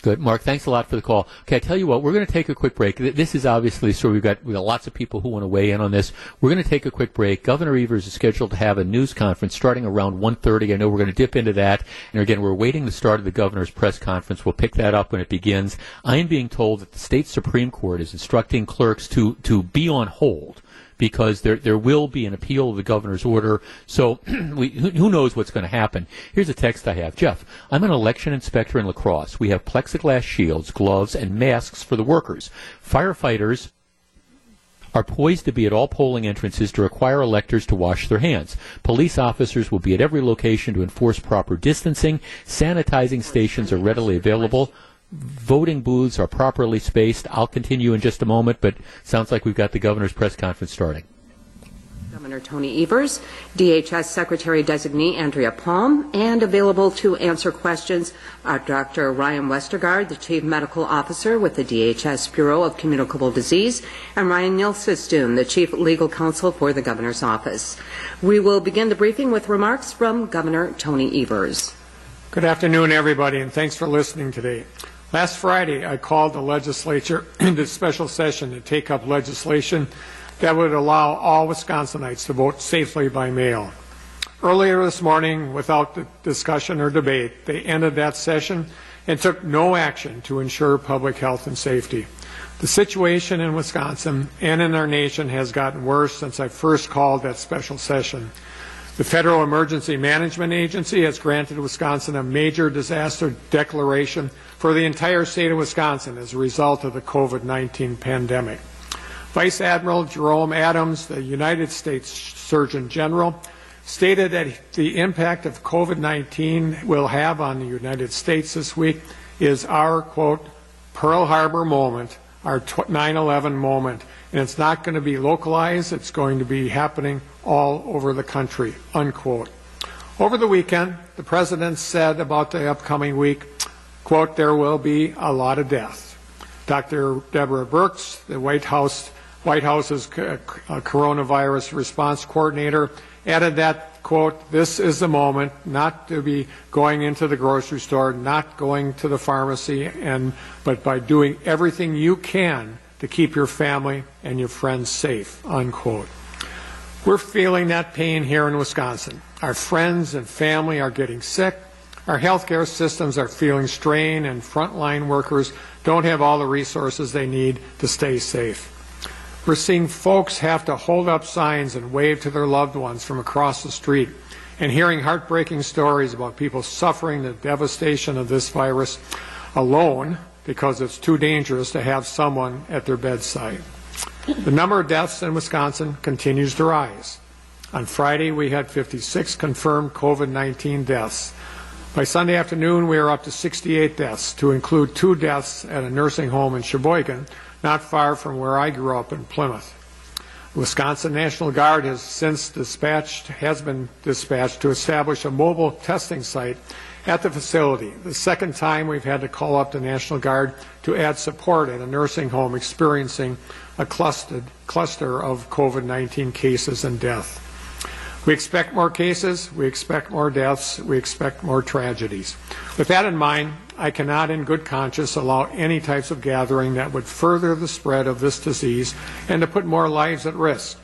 Good, Mark. Thanks a lot for the call. Okay, I tell you what, we're going to take a quick break. This is obviously so we've got we've got lots of people who want to weigh in on this. We're going to take a quick break. Governor Evers is scheduled to have a news conference starting around 1.30. I know we're going to dip into that. And again, we're waiting the start of the governor's press conference. We'll pick that up when it begins. I am being told that the state supreme court is instructing clerks to to be on hold because there there will be an appeal of the governor's order. So we, who, who knows what's going to happen? Here's a text I have. Jeff, I'm an election inspector in La Crosse. We have plexiglass shields, gloves, and masks for the workers. Firefighters are poised to be at all polling entrances to require electors to wash their hands. Police officers will be at every location to enforce proper distancing. Sanitizing stations are readily available. Voting booths are properly spaced. I'll continue in just a moment, but sounds like we've got the governor's press conference starting. Governor Tony Evers, DHS Secretary Designee Andrea Palm, and available to answer questions are Dr. Ryan Westergaard, the Chief Medical Officer with the DHS Bureau of Communicable Disease, and Ryan Nilsestuen, the Chief Legal Counsel for the Governor's Office. We will begin the briefing with remarks from Governor Tony Evers. Good afternoon, everybody, and thanks for listening today. Last Friday, I called the legislature into special session to take up legislation that would allow all Wisconsinites to vote safely by mail. Earlier this morning, without discussion or debate, they ended that session and took no action to ensure public health and safety. The situation in Wisconsin and in our nation has gotten worse since I first called that special session. The Federal Emergency Management Agency has granted Wisconsin a major disaster declaration for the entire state of Wisconsin as a result of the COVID 19 pandemic. Vice Admiral Jerome Adams, the United States Surgeon General, stated that the impact of COVID 19 will have on the United States this week is our, quote, Pearl Harbor moment, our 9 11 moment. And it's not going to be localized, it's going to be happening all over the country, unquote. Over the weekend, the president said about the upcoming week, quote, there will be a lot of death. Dr. Deborah Birx, the White House White House's uh, coronavirus response coordinator, added that, quote, this is the moment not to be going into the grocery store, not going to the pharmacy, and, but by doing everything you can to keep your family and your friends safe, unquote. We're feeling that pain here in Wisconsin. Our friends and family are getting sick. Our healthcare systems are feeling strain, and frontline workers don't have all the resources they need to stay safe. We're seeing folks have to hold up signs and wave to their loved ones from across the street, and hearing heartbreaking stories about people suffering the devastation of this virus alone because it's too dangerous to have someone at their bedside. The number of deaths in Wisconsin continues to rise. On Friday, we had 56 confirmed COVID 19 deaths. By Sunday afternoon, we are up to 68 deaths, to include two deaths at a nursing home in Sheboygan, not far from where I grew up in Plymouth. The Wisconsin National Guard has since dispatched, has been dispatched to establish a mobile testing site at the facility. The second time we've had to call up the National Guard to add support at a nursing home experiencing a clustered, cluster of COVID 19 cases and death. We expect more cases, we expect more deaths, we expect more tragedies. With that in mind, I cannot in good conscience allow any types of gathering that would further the spread of this disease and to put more lives at risk.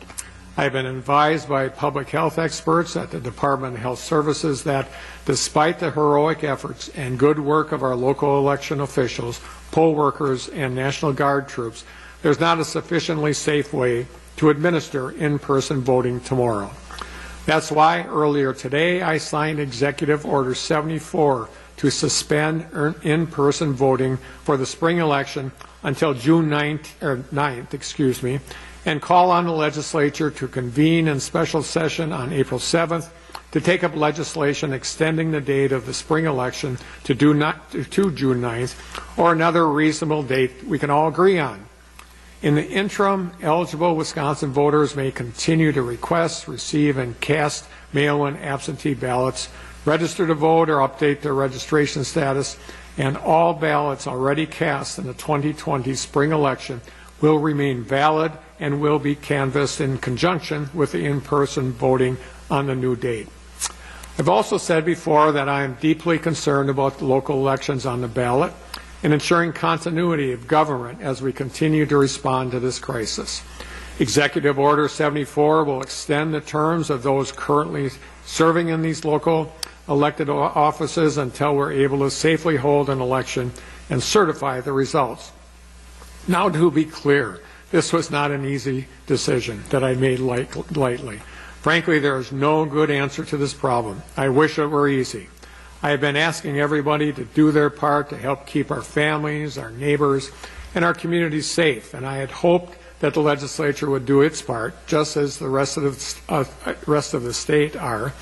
I have been advised by public health experts at the Department of Health Services that despite the heroic efforts and good work of our local election officials, poll workers, and National Guard troops, there's not a sufficiently safe way to administer in-person voting tomorrow. That's why earlier today I signed Executive Order 74 to suspend er- in-person voting for the spring election until June 9th, or 9th, excuse me, and call on the legislature to convene in special session on April 7th to take up legislation extending the date of the spring election to, do not, to June 9th or another reasonable date we can all agree on. In the interim, eligible Wisconsin voters may continue to request, receive, and cast mail-in absentee ballots, register to vote or update their registration status, and all ballots already cast in the 2020 spring election will remain valid and will be canvassed in conjunction with the in-person voting on the new date. I've also said before that I am deeply concerned about the local elections on the ballot and ensuring continuity of government as we continue to respond to this crisis. Executive Order 74 will extend the terms of those currently serving in these local elected offices until we're able to safely hold an election and certify the results. Now, to be clear, this was not an easy decision that I made light, lightly. Frankly, there is no good answer to this problem. I wish it were easy. I have been asking everybody to do their part to help keep our families, our neighbors, and our communities safe, and I had hoped that the legislature would do its part, just as the rest of the, uh, rest of the state are,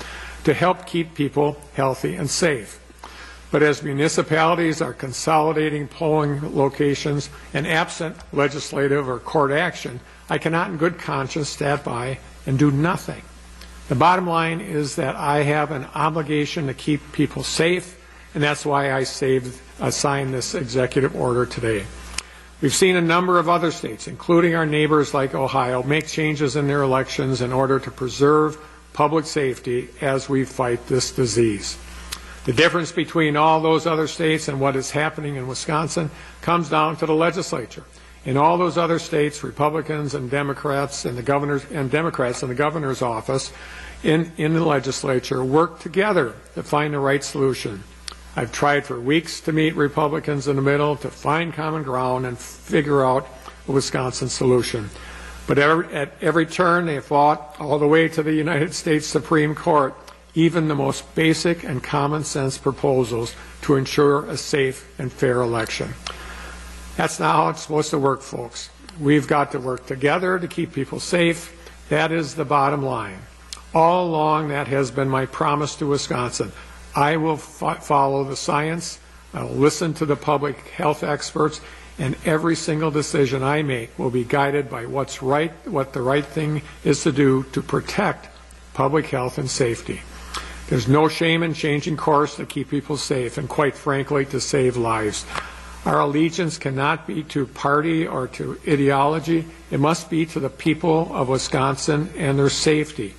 to help keep people healthy and safe. But as municipalities are consolidating polling locations and absent legislative or court action, I cannot in good conscience stand by and do nothing. The bottom line is that I have an obligation to keep people safe, and that's why I saved, uh, signed this executive order today. We've seen a number of other states, including our neighbors like Ohio, make changes in their elections in order to preserve public safety as we fight this disease. The difference between all those other states and what is happening in Wisconsin comes down to the legislature. In all those other states, Republicans and Democrats and the governors and Democrats in the governor's office in, in the legislature work together to find the right solution. I've tried for weeks to meet Republicans in the middle to find common ground and figure out a Wisconsin solution. But every, at every turn, they fought all the way to the United States Supreme Court, even the most basic and common sense proposals to ensure a safe and fair election. That's not how it's supposed to work, folks. We've got to work together to keep people safe. That is the bottom line. All along, that has been my promise to Wisconsin. I will fo- follow the science, I'll listen to the public health experts, and every single decision I make will be guided by what's right, what the right thing is to do to protect public health and safety. There's no shame in changing course to keep people safe and, quite frankly, to save lives. Our allegiance cannot be to party or to ideology. It must be to the people of Wisconsin and their safety.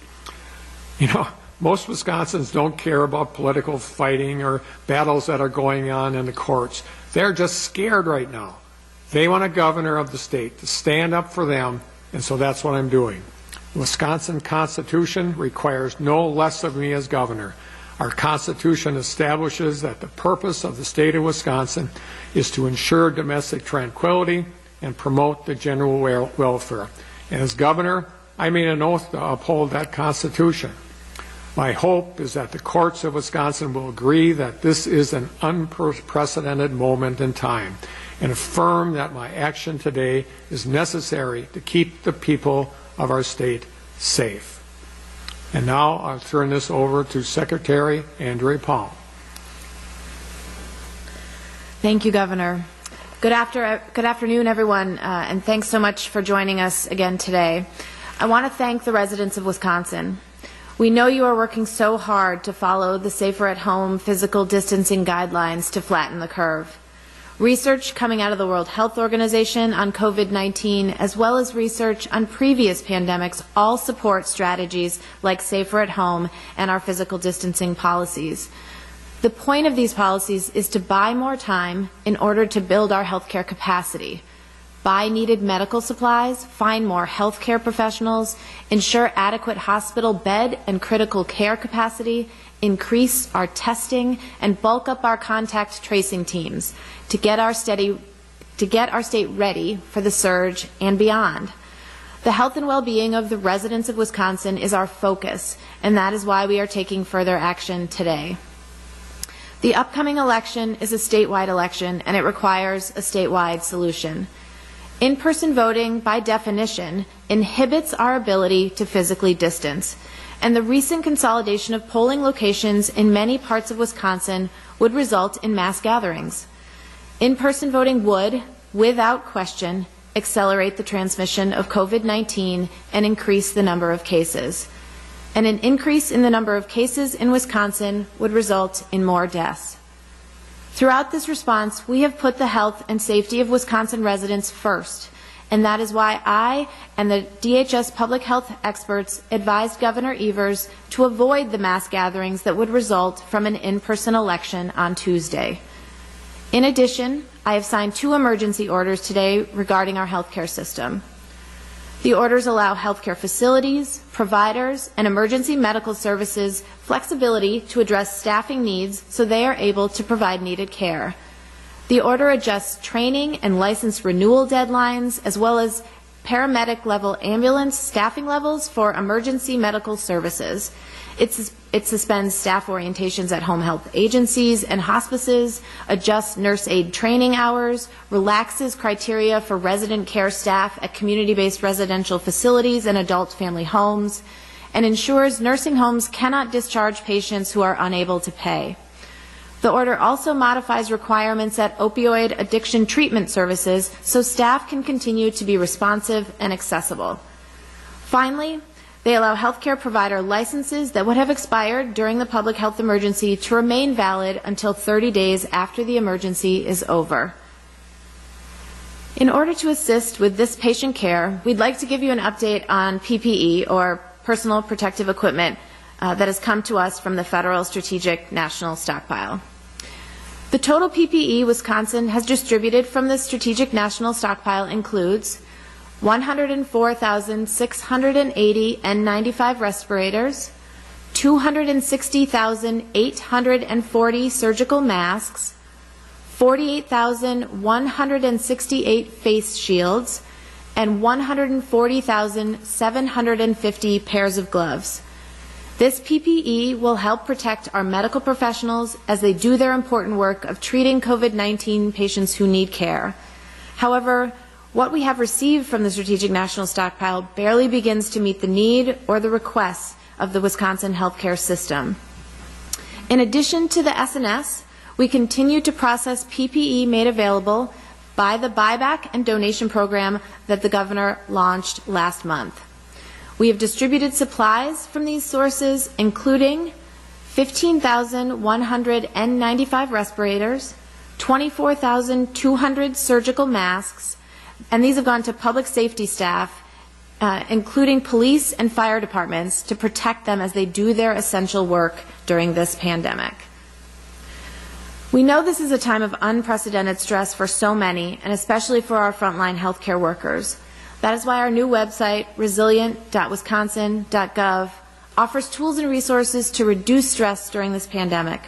You know, most Wisconsins don't care about political fighting or battles that are going on in the courts. They're just scared right now. They want a governor of the state to stand up for them, and so that's what I'm doing. Wisconsin Constitution requires no less of me as governor. Our Constitution establishes that the purpose of the state of Wisconsin is to ensure domestic tranquility and promote the general welfare. And as governor, I made an oath to uphold that Constitution. My hope is that the courts of Wisconsin will agree that this is an unprecedented moment in time and affirm that my action today is necessary to keep the people of our state safe. And now I'll turn this over to Secretary Andrea Palm. Thank you, Governor. Good, after, good afternoon, everyone, uh, and thanks so much for joining us again today. I want to thank the residents of Wisconsin. We know you are working so hard to follow the safer at home physical distancing guidelines to flatten the curve. Research coming out of the World Health Organization on COVID 19, as well as research on previous pandemics, all support strategies like safer at home and our physical distancing policies. The point of these policies is to buy more time in order to build our healthcare capacity, buy needed medical supplies, find more healthcare professionals, ensure adequate hospital bed and critical care capacity, increase our testing, and bulk up our contact tracing teams to get our steady to get our state ready for the surge and beyond. The health and well-being of the residents of Wisconsin is our focus, and that is why we are taking further action today. The upcoming election is a statewide election, and it requires a statewide solution. In person voting, by definition, inhibits our ability to physically distance, and the recent consolidation of polling locations in many parts of Wisconsin would result in mass gatherings. In person voting would, without question, accelerate the transmission of COVID 19 and increase the number of cases. And an increase in the number of cases in Wisconsin would result in more deaths. Throughout this response, we have put the health and safety of Wisconsin residents first, and that is why I and the DHS public health experts advised Governor Evers to avoid the mass gatherings that would result from an in person election on Tuesday. In addition, I have signed two emergency orders today regarding our healthcare system. The orders allow healthcare facilities, providers, and emergency medical services flexibility to address staffing needs so they are able to provide needed care. The order adjusts training and license renewal deadlines as well as paramedic level ambulance staffing levels for emergency medical services. It, it, suspends staff orientations at home health agencies and hospices, adjusts nurse aid training hours, relaxes criteria for resident care staff at community based residential facilities and adult family homes, and ensures nursing homes cannot discharge patients who are unable to pay. The order also modifies requirements at opioid addiction treatment services so staff can continue to be responsive and accessible. Finally, they allow healthcare provider licenses that would have expired during the public health emergency to remain valid until 30 days after the emergency is over. In order to assist with this patient care, we'd like to give you an update on PPE, or personal protective equipment, uh, that has come to us from the Federal Strategic National Stockpile. The total PPE Wisconsin has distributed from the Strategic National Stockpile includes 104,680 N95 respirators, 260,840 surgical masks, 48,168 face shields, and 140,750 pairs of gloves. This PPE will help protect our medical professionals as they do their important work of treating COVID 19 patients who need care. However, what we have received from the Strategic National Stockpile barely begins to meet the need or the requests of the Wisconsin healthcare system. In addition to the SNS, we continue to process PPE made available by the buyback and donation program that the governor launched last month. We have distributed supplies from these sources, including 15,195 respirators, 24,200 surgical masks, and these have gone to public safety staff, uh, including police and fire departments, to protect them as they do their essential work during this pandemic. We know this is a time of unprecedented stress for so many, and especially for our frontline healthcare workers. That is why our new website, resilient.wisconsin.gov, offers tools and resources to reduce stress during this pandemic.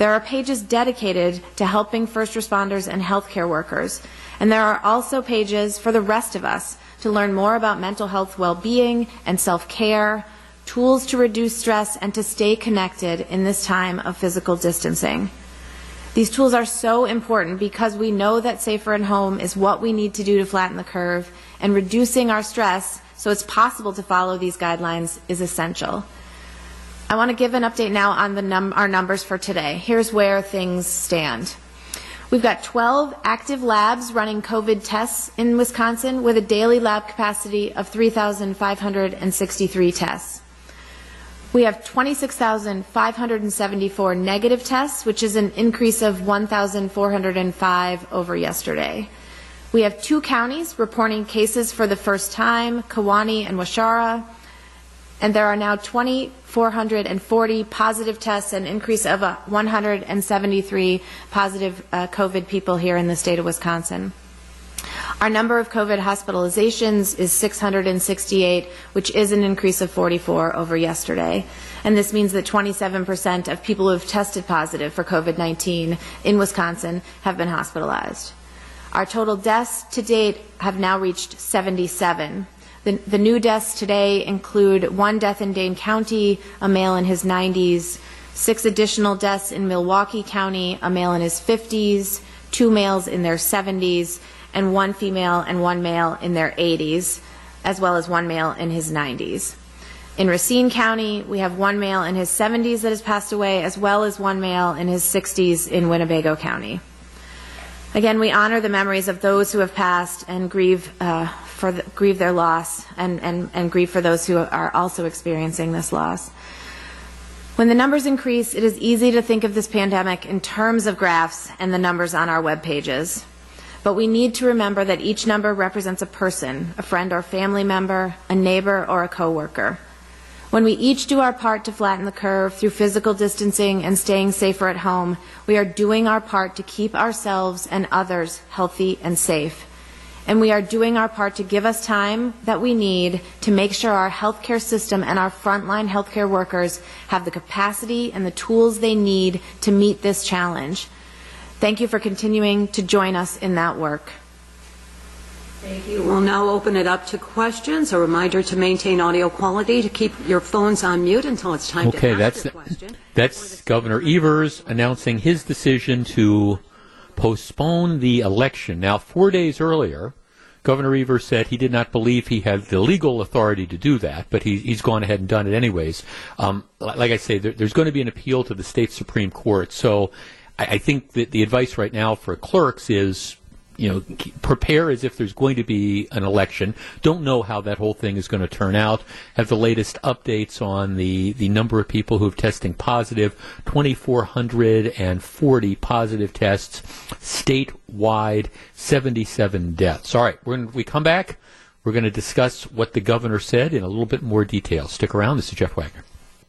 There are pages dedicated to helping first responders and healthcare workers, and there are also pages for the rest of us to learn more about mental health well-being and self-care, tools to reduce stress and to stay connected in this time of physical distancing. These tools are so important because we know that safer at home is what we need to do to flatten the curve, and reducing our stress so it's possible to follow these guidelines is essential. I want to give an update now on num our numbers for today. Here's where things stand. We've got 12 active labs running COVID tests in Wisconsin with a daily lab capacity of 3,563 tests. We have 26,574 negative tests, which is an increase of 1,405 over yesterday. We have two counties reporting cases for the first time, Kewaunee and Waushara, and there are now 2,440 positive tests, an increase of 173 positive uh, COVID people here in the state of Wisconsin. Our number of COVID hospitalizations is 668, which is an increase of 44 over yesterday. And this means that 27% of people who have tested positive for COVID 19 in Wisconsin have been hospitalized. Our total deaths to date have now reached 77. The, the, new deaths today include one death in Dane County, a male in his 90s, six additional deaths in Milwaukee County, a male in his 50s, two males in their 70s, and one female and one male in their 80s, as well as one male in his 90s. In Racine County, we have one male in his 70s that has passed away, as well as one male in his 60s in Winnebago County. Again, we honor the memories of those who have passed and grieve uh, for the, grieve their loss and, and, and grieve for those who are also experiencing this loss. When the numbers increase, it is easy to think of this pandemic in terms of graphs and the numbers on our web pages. But we need to remember that each number represents a person, a friend or family member, a neighbor or a coworker. When we each do our part to flatten the curve through physical distancing and staying safer at home, we are doing our part to keep ourselves and others healthy and safe. And we are doing our part to give us time that we need to make sure our healthcare system and our frontline healthcare workers have the capacity and the tools they need to meet this challenge. Thank you for continuing to join us in that work. Thank you. We'll now open it up to questions. A reminder to maintain audio quality, to keep your phones on mute until it's time Okay, to that's ask a question. that's Governor Evers announcing his decision to postpone the election. Now, four days earlier, Governor Evers said he did not believe he had the legal authority to do that, but he, he's gone ahead and done it anyways. Um, like I say, there, there's going to be an appeal to the state supreme court. So, I, I think that the advice right now for clerks is you know, prepare as if there's going to be an election. Don't know how that whole thing is going to turn out. Have the latest updates on the, the number of people who have testing 2,440 positive tests statewide. 77 deaths. All right, when we come back, we're going to discuss what the governor said in a little bit more detail. Stick around. This is Jeff Wagner.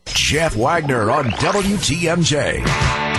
Jeff Wagner on WTMJ.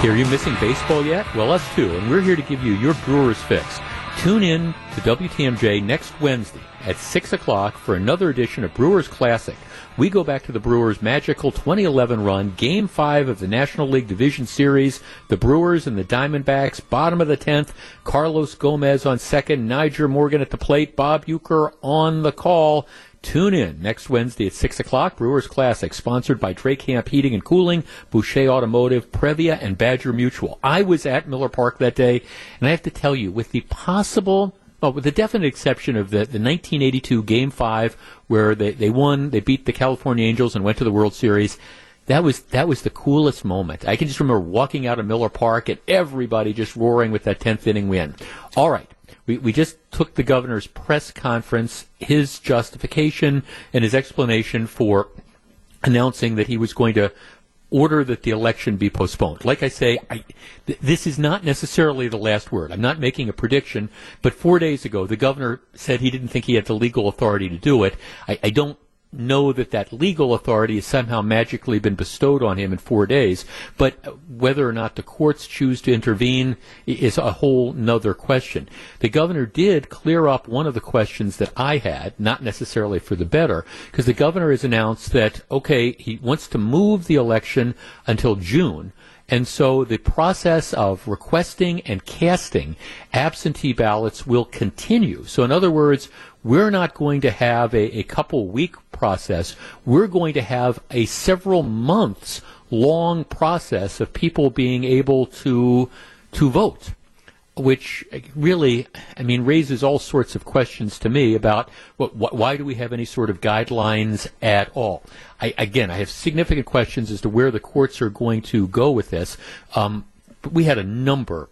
Here, are you missing baseball yet? Well, us too, and we're here to give you your Brewers fix. Tune in to WTMJ next Wednesday at 6 o'clock for another edition of Brewers Classic. We go back to the Brewers' magical 2011 run, Game 5 of the National League Division Series. The Brewers and the Diamondbacks, bottom of the 10th. Carlos Gomez on second, Nyjer Morgan at the plate, Bob Uecker on the call. Tune in next Wednesday at 6 o'clock. Brewers Classic, sponsored by Drake Camp Heating and Cooling, Boucher Automotive, Prevea, and Badger Mutual. I was at Miller Park that day, and I have to tell you, with the possible well, with the definite exception of the, the 1982 Game 5, where they, they won, they beat the California Angels and went to the World Series, that was that was the coolest moment. I can just remember walking out of Miller Park and everybody just roaring with that 10th inning win. All right. We, we just took the governor's press conference, his justification and his explanation for announcing that he was going to order that the election be postponed. Like I say, I, th- this is not necessarily the last word. I'm not making a prediction, but four days ago, the governor said he didn't think he had the legal authority to do it. I, I don't know that that legal authority has somehow magically been bestowed on him in four days, but whether or not the courts choose to intervene is a whole nother question. The governor did clear up one of the questions that I had, not necessarily for the better, because the governor has announced that, okay, he wants to move the election until June. And so the process of requesting and casting absentee ballots will continue. So in other words, we're not going to have a, a couple week process. We're going to have a several months long process of people being able to to vote which really, I mean, raises all sorts of questions to me about what, what, why do we have any sort of guidelines at all? I, again, I have significant questions as to where the courts are going to go with this. Um, but we had a number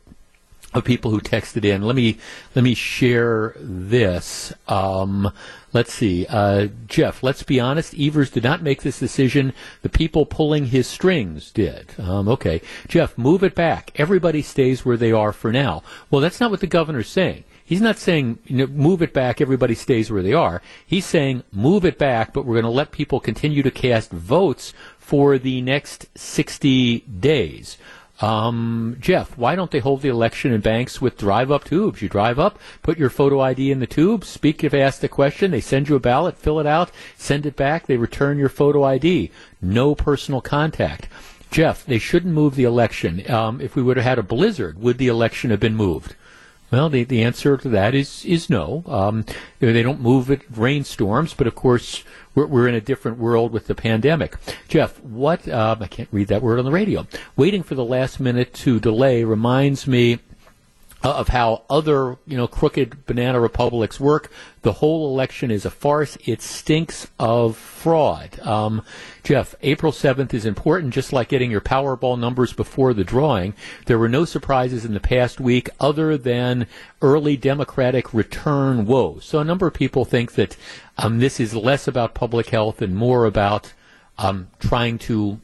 of people who texted in. Let me let me share this. Um, let's see, uh, Jeff. Let's be honest. Evers did not make this decision. The people pulling his strings did. Um, okay, Jeff, move it back. Everybody stays where they are for now. Well, that's not what the governor's saying. He's not saying you know, move it back. Everybody stays where they are. He's saying move it back, but we're going to let people continue to cast votes for the next 60 days. Um, Jeff, why don't they hold the election in banks with drive-up tubes? You drive up, put your photo ID in the tube, speak if asked a question, they send you a ballot, fill it out, send it back, they return your photo ID. No personal contact. Jeff, they shouldn't move the election. Um, if we would have had a blizzard, would the election have been moved? Well, the, the answer to that is is no. Um, they don't move at rainstorms, but of course we're, we're in a different world with the pandemic. Jeff, what um, I can't read that word on the radio. Waiting for the last minute to delay reminds me uh, of how other, you know, crooked banana republics work. The whole election is a farce. It stinks of fraud. Um, Jeff, April 7th is important, just like getting your Powerball numbers before the drawing. There were no surprises in the past week other than early Democratic return woes. So a number of people think that um, this is less about public health and more about um, trying to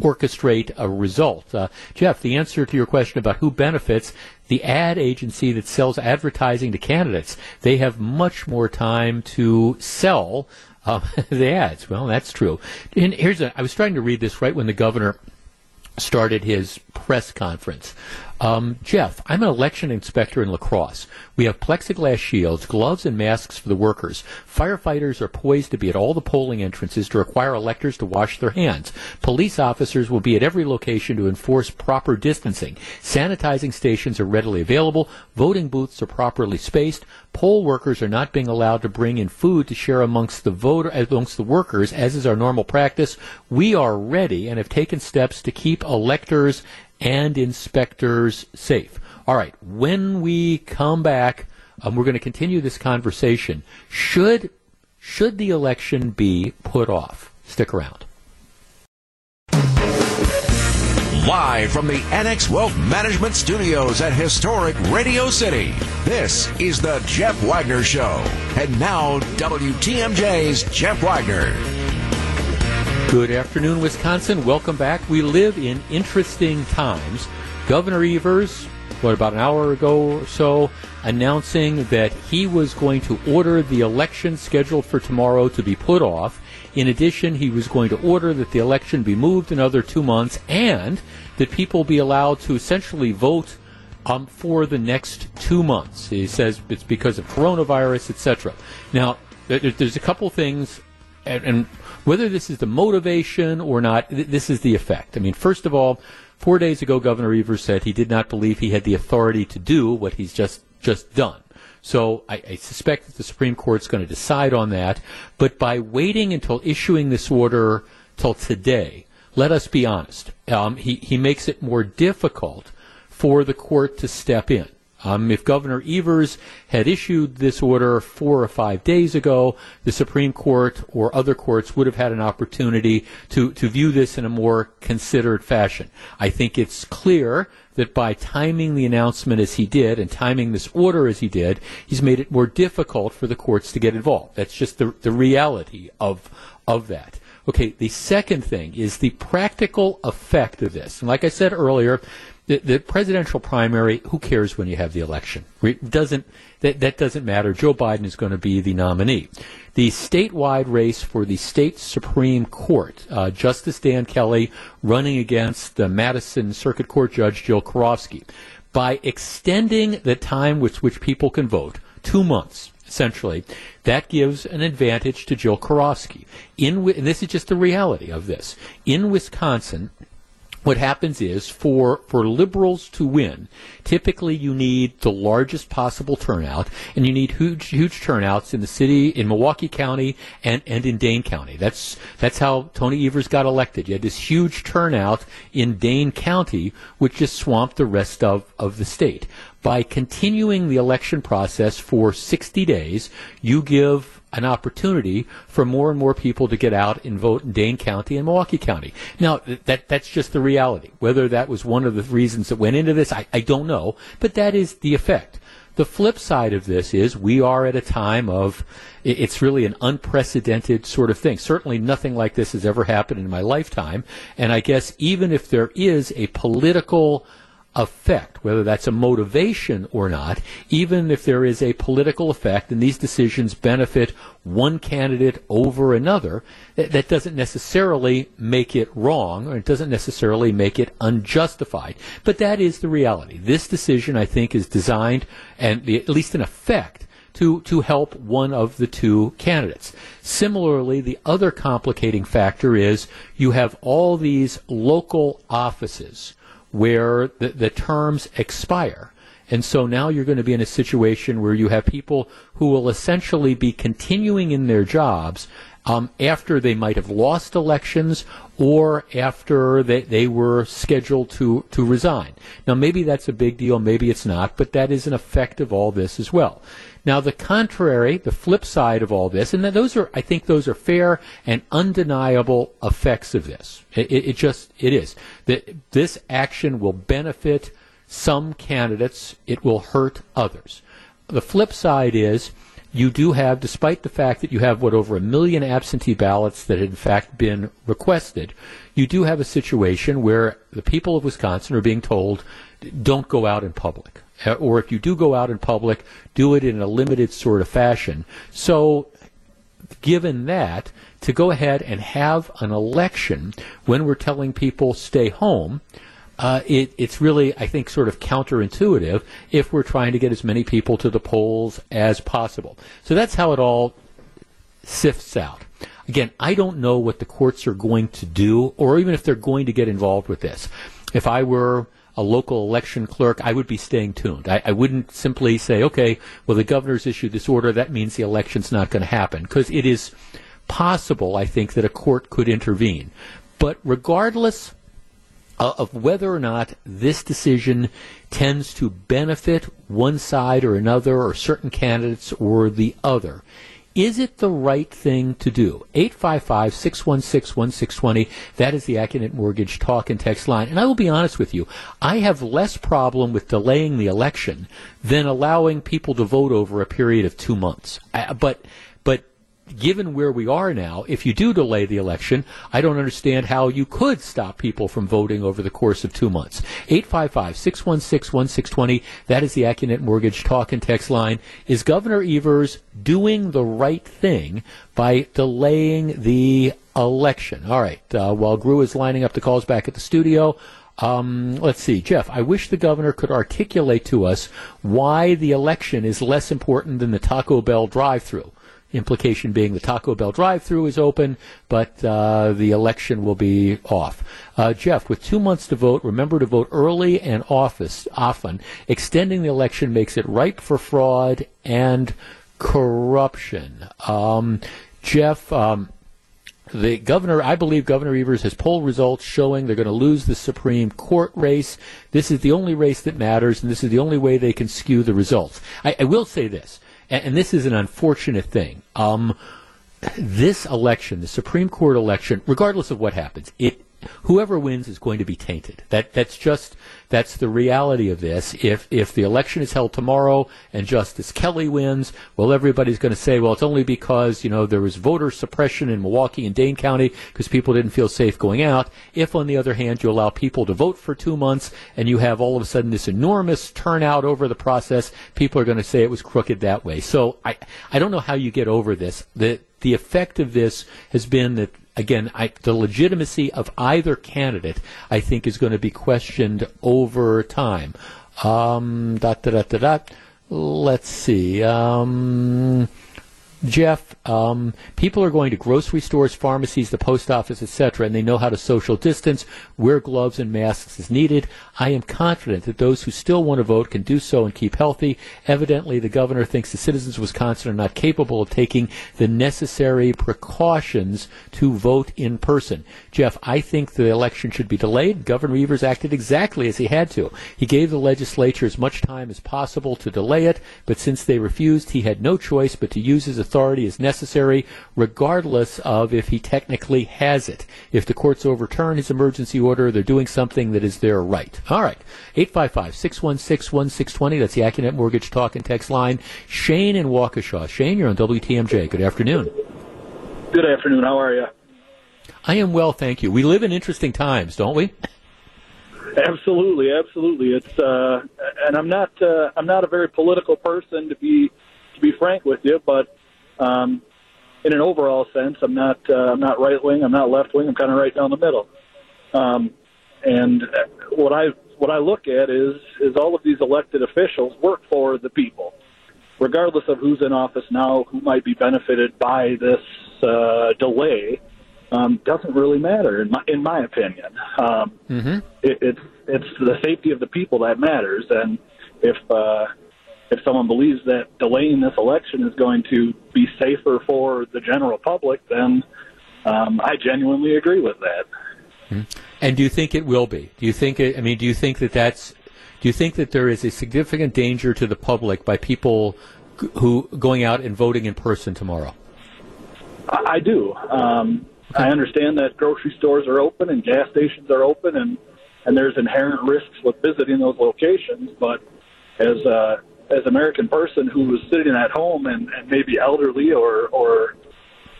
orchestrate a result. Uh, Jeff, the answer to your question about who benefits, the ad agency that sells advertising to candidates, they have much more time to sell uh, the ads. Well, that's true. And here's a, I was trying to read this right when the governor started his press conference. Um, Jeff, I'm an election inspector in La Crosse. We have plexiglass shields, gloves, and masks for the workers. Firefighters are poised to be at all the polling entrances to require electors to wash their hands. Police officers will be at every location to enforce proper distancing. Sanitizing stations are readily available. Voting booths are properly spaced. Poll workers are not being allowed to bring in food to share amongst the voter amongst the workers, as is our normal practice. We are ready and have taken steps to keep electors and inspectors safe. All right, when we come back, um, we're going to continue this conversation. Should should the election be put off? Stick around. Live from the Annex Wealth Management Studios at historic Radio City, this is the Jeff Wagner Show. And now, WTMJ's Jeff Wagner. Good afternoon, Wisconsin. Welcome back. We live in interesting times. Governor Evers, what, about an hour ago or so, announcing that he was going to order the election scheduled for tomorrow to be put off. In addition, he was going to order that the election be moved another two months and that people be allowed to essentially vote um, for the next two months. He says it's because of coronavirus, etc. Now, there's a couple things, and, and whether this is the motivation or not, th- this is the effect. I mean, first of all, four days ago, Governor Evers said he did not believe he had the authority to do what he's just just done. So I, I suspect that the Supreme Court's going to decide on that. But by waiting until issuing this order till today, let us be honest. Um, he he makes it more difficult for the court to step in. Um, if Governor Evers had issued this order four or five days ago, the Supreme Court or other courts would have had an opportunity to, to view this in a more considered fashion. I think it's clear that by timing the announcement as he did and timing this order as he did, he's made it more difficult for the courts to get involved. That's just the, the reality of, of that. Okay, the second thing is the practical effect of this. And like I said earlier, the, the, presidential primary, who cares when you have the election? It doesn't that, that doesn't matter. Joe Biden is going to be the nominee. The statewide race for the state Supreme Court, uh, Justice Dan Kelly running against the Madison Circuit Court Judge Jill Karofsky. By extending the time with which people can vote, two months, essentially, that gives an advantage to Jill Karofsky. In, and this is just the reality of this. In Wisconsin, what happens is for for liberals to win, typically you need the largest possible turnout, and you need huge huge turnouts in the city, in Milwaukee County, and and in Dane County. That's that's how Tony Evers got elected. You had this huge turnout in Dane County, which just swamped the rest of of the state. By continuing the election process for 60 days, you give an opportunity for more and more people to get out and vote in Dane County and Milwaukee County. Now, that that's just the reality. Whether that was one of the reasons that went into this, I, I don't know, but that is the effect. The flip side of this is we are at a time of it's really an unprecedented sort of thing. Certainly nothing like this has ever happened in my lifetime. And I guess even if there is a political effect, whether that's a motivation or not, even if there is a political effect and these decisions benefit one candidate over another, that, that, doesn't necessarily make it wrong or it doesn't necessarily make it unjustified. But that is the reality. This decision, I think, is designed, and at least in effect, to, to help one of the two candidates. Similarly, the other complicating factor is you have all these local offices where the, the terms expire. And so now you're going to be in a situation where you have people who will essentially be continuing in their jobs um, after they might have lost elections or after they, they were scheduled to, to resign. Now, maybe that's a big deal, maybe it's not, but that is an effect of all this as well. Now, the contrary, the flip side of all this, and those are, I think, those are fair and undeniable effects of this. It, it, it just, it is. That this action will benefit some candidates, it will hurt others. The flip side is, you do have, despite the fact that you have what over a million absentee ballots that had in fact been requested, you do have a situation where the people of Wisconsin are being told, don't go out in public. Or if you do go out in public, do it in a limited sort of fashion. So, given that, to go ahead and have an election when we're telling people stay home, uh, it, it's really, I think, sort of counterintuitive if we're trying to get as many people to the polls as possible. So that's how it all sifts out. Again, I don't know what the courts are going to do, or even if they're going to get involved with this. If I were a local election clerk, I would be staying tuned. I, I wouldn't simply say, okay, well, the governor's issued this order, that means the election's not going to happen, because it is possible, I think, that a court could intervene. But regardless of whether or not this decision tends to benefit one side or another, or certain candidates or the other, is it the right thing to do? 855 616 1620. That is the Accunet Mortgage talk and text line. And I will be honest with you, I have less problem with delaying the election than allowing people to vote over a period of two months. I, but given where we are now, if you do delay the election, I don't understand how you could stop people from voting over the course of two months. 855 616 1620. That is the Accunet Mortgage talk and text line. Is Governor Evers doing the right thing by delaying the election? All right. Uh, while Gru is lining up the calls back at the studio, um, let's see, Jeff. I wish the governor could articulate to us why the election is less important than the Taco Bell drive-through implication being the Taco Bell drive-through is open, but uh, the election will be off. Uh, Jeff, with two months to vote, remember to vote early and office, often. Extending the election makes it ripe for fraud and corruption. Um, Jeff, um, the governor, I believe Governor Evers has poll results showing they're going to lose the Supreme Court race. This is the only race that matters, and this is the only way they can skew the results. I, I will say this and, this is an unfortunate thing. Um, this election, the Supreme Court election, regardless of what happens, it whoever wins is going to be tainted. That that's just that's the reality of this. If if the election is held tomorrow and Justice Kelly wins, well, everybody's going to say, well, it's only because you know there was voter suppression in Milwaukee and Dane County because people didn't feel safe going out. If, on the other hand, you allow people to vote for two months and you have all of a sudden this enormous turnout over the process, people are going to say it was crooked that way. So I I don't know how you get over this. The the effect of this has been that again, I, the legitimacy of either candidate, I think, is going to be questioned over time. Um, dot, dot, dot, dot, Let's see. Um, Jeff, um, people are going to grocery stores, pharmacies, the post office, etc., and they know how to social distance, wear gloves and masks as needed. I am confident that those who still want to vote can do so and keep healthy. Evidently, the governor thinks the citizens of Wisconsin are not capable of taking the necessary precautions to vote in person. Jeff, I think the election should be delayed. Governor Evers acted exactly as he had to. He gave the legislature as much time as possible to delay it, but since they refused, he had no choice but to use his authority authority is necessary, regardless of if he technically has it. If the courts overturn his emergency order, they're doing something that is their right. All right. 855 616 1620. That's the Accunet Mortgage Talk and Text line. Shane in Waukesha. Shane, you're on WTMJ. Good afternoon. Good afternoon. How are you? I am well, thank you. We live in interesting times, don't we? Absolutely, absolutely. It's uh, and I'm not uh, I'm not a very political person to be to be frank with you, but um, in an overall sense, I'm not uh, I'm not right wing. I'm not left wing. I'm kind of right down the middle. Um, and what I what I look at is is all of these elected officials work for the people, regardless of who's in office now, who might be benefited by this uh, delay. Um, doesn't really matter in my in my opinion. Um, mm-hmm. it, it's it's the safety of the people that matters, and if uh, if someone believes that delaying this election is going to be safer for the general public, then um, I genuinely agree with that. And do you think it will be? Do you think it, I mean, do you think that that's, do you think that there is a significant danger to the public by people who going out and voting in person tomorrow? I, I do. Um, I understand that grocery stores are open and gas stations are open, and and there's inherent risks with visiting those locations. But as a as an American person who is sitting at home and, and maybe elderly or or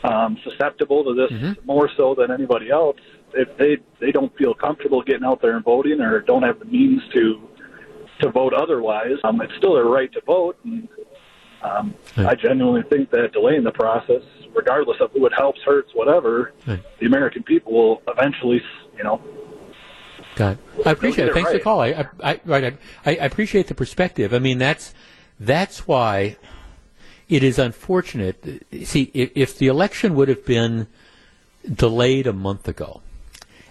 um, susceptible to this more so than anybody else, if they they don't feel comfortable getting out there and voting or don't have the means to to vote otherwise, um, it's still their right to vote. And um, I genuinely think that delaying the process, regardless of who it helps, hurts, whatever, the American people will eventually, you know, Got it. I appreciate it. Thanks for the right. call. I, I, I, right, I, I appreciate the perspective. I mean, that's that's why it is unfortunate. See, if, if the election would have been delayed a month ago,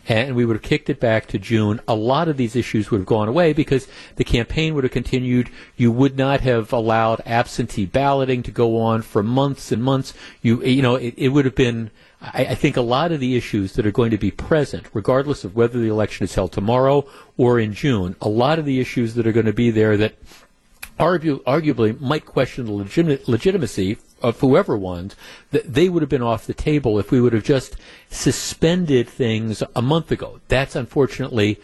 and we would have kicked it back to June, a lot of these issues would have gone away because the campaign would have continued. You would not have allowed absentee balloting to go on for months and months. You, you know, it, it would have been. I, I think a lot of the issues that are going to be present, regardless of whether the election is held tomorrow or in June, a lot of the issues that are going to be there that argu- arguably might question the legit- legitimacy of whoever won, that they would have been off the table if we would have just suspended things a month ago. That's unfortunately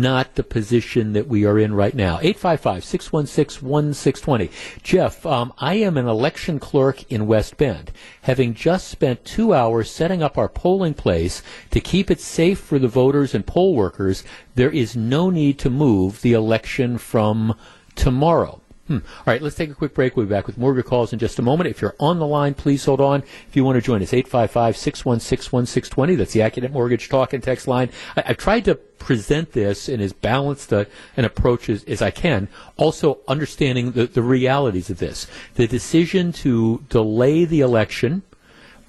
not the position that we are in right now. 855-616-1620. Jeff, um, I am an election clerk in West Bend, having just spent two hours setting up our polling place to keep it safe for the voters and poll workers. There is no need to move the election from tomorrow. Hmm. All right, let's take a quick break. We'll be back with more of your calls in just a moment. If you're on the line, please hold on. If you want to join us, 855-616-1620. That's the Accunet Mortgage Talk and Text line. I, I've tried to present this in as balanced a, an approach as, as I can, also understanding the, the realities of this. The decision to delay the election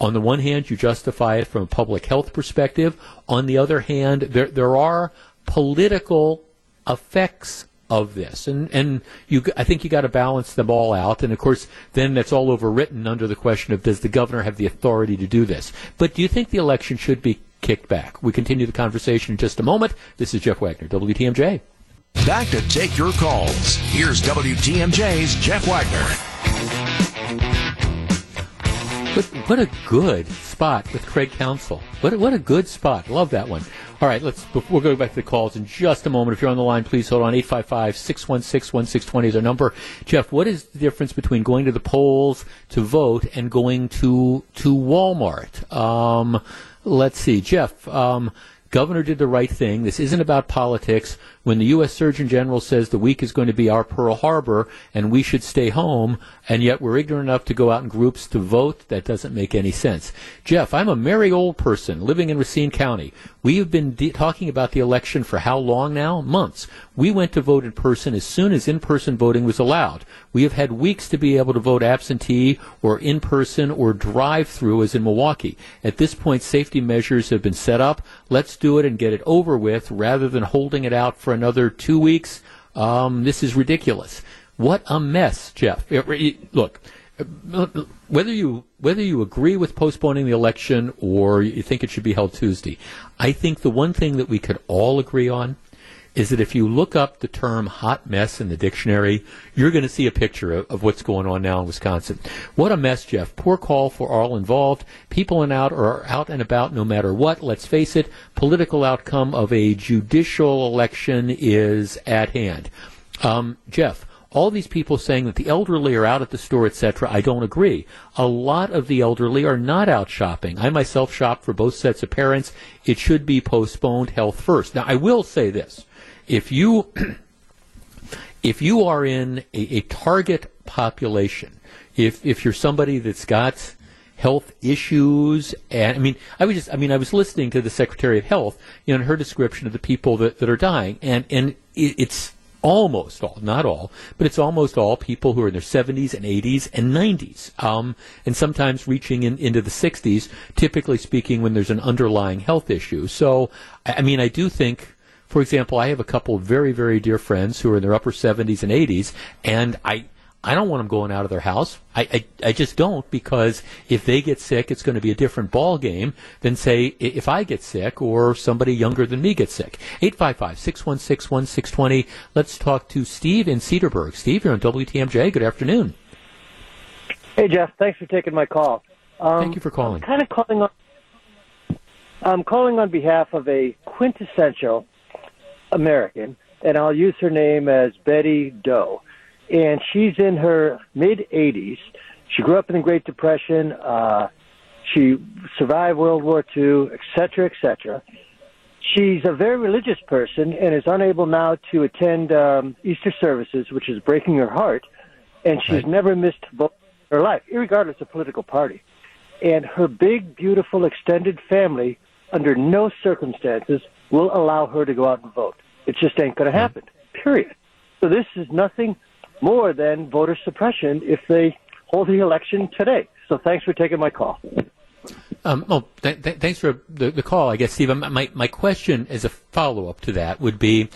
on the one hand, you justify it from a public health perspective. On the other hand, there there are political effects of this, and and you I think you got to balance them all out. And of course, then that's all overwritten under the question of does the governor have the authority to do this? But do you think the election should be kicked back? We continue the conversation in just a moment. This is Jeff Wagner, WTMJ. Back to take your calls. Here's WTMJ's Jeff Wagner. What, what a good spot with Craig Counsell. What what a good spot. Love that one. All right, let's. We'll go back to the calls in just a moment. If you're on the line, please hold on. 855-616-1620 is our number. Jeff, what is the difference between going to the polls to vote and going to to Walmart? Um, let's see, Jeff. Um, Governor did the right thing. This isn't about politics. When the U.S. Surgeon General says the week is going to be our Pearl Harbor and we should stay home, and yet we're ignorant enough to go out in groups to vote, that doesn't make any sense. Jeff, I'm a merry old person living in Racine County. We have been de- talking about the election for how long now? Months. We went to vote in person as soon as in-person voting was allowed. We have had weeks to be able to vote absentee or in person or drive through as in Milwaukee. At this point, safety measures have been set up. Let's do it and get it over with rather than holding it out for another two weeks. Um, this is ridiculous. What a mess, Jeff. It- it- Look, whether you whether you agree with postponing the election or you think it should be held Tuesday, I think the one thing that we could all agree on is that if you look up the term hot mess in the dictionary, you're going to see a picture of, of what's going on now in Wisconsin. What a mess, Jeff. Poor call for all involved. People in out are out and about no matter what. Let's face it, political outcome of a judicial election is at hand. Um, Jeff, all these people saying that the elderly are out at the store, etc., I don't agree. A lot of the elderly are not out shopping. I myself shop for both sets of parents. It should be postponed health first. Now, I will say this. If you if you are in a, a target population, if if you're somebody that's got health issues and I mean I was just I mean I was listening to the Secretary of Health you know her description of the people that, that are dying and and it, it's almost all not all but it's almost all people who are in their 70s and 80s and 90s um, and sometimes reaching in, into the 60s typically speaking when there's an underlying health issue. So I I mean I do think for example, I have a couple of very, very dear friends who are in their upper 70s and 80s, and I, I don't want them going out of their house. I, I, I just don't because if they get sick, it's going to be a different ball game than say if I get sick or somebody younger than me gets sick. 855-616-1620. Let's talk to Steve in Cedarburg. Steve, you're on WTMJ. Good afternoon. Hey Jeff, thanks for taking my call. Um, Thank you for calling. kind of calling on. I'm calling on behalf of a quintessential American, and I'll use her name as Betty Doe. And she's in her mid 80s. She grew up in the Great Depression. Uh, she survived World War II, et cetera, et cetera. She's a very religious person and is unable now to attend um, Easter services, which is breaking her heart. And she's never missed vote in her life, regardless of political party. And her big, beautiful, extended family, under no circumstances, will allow her to go out and vote. It just ain't going to happen. Period. So this is nothing more than voter suppression if they hold the election today. So thanks for taking my call. Um, well, th- th- thanks for the, the call, I guess, Steve. Um, My, my question as a follow up to that would be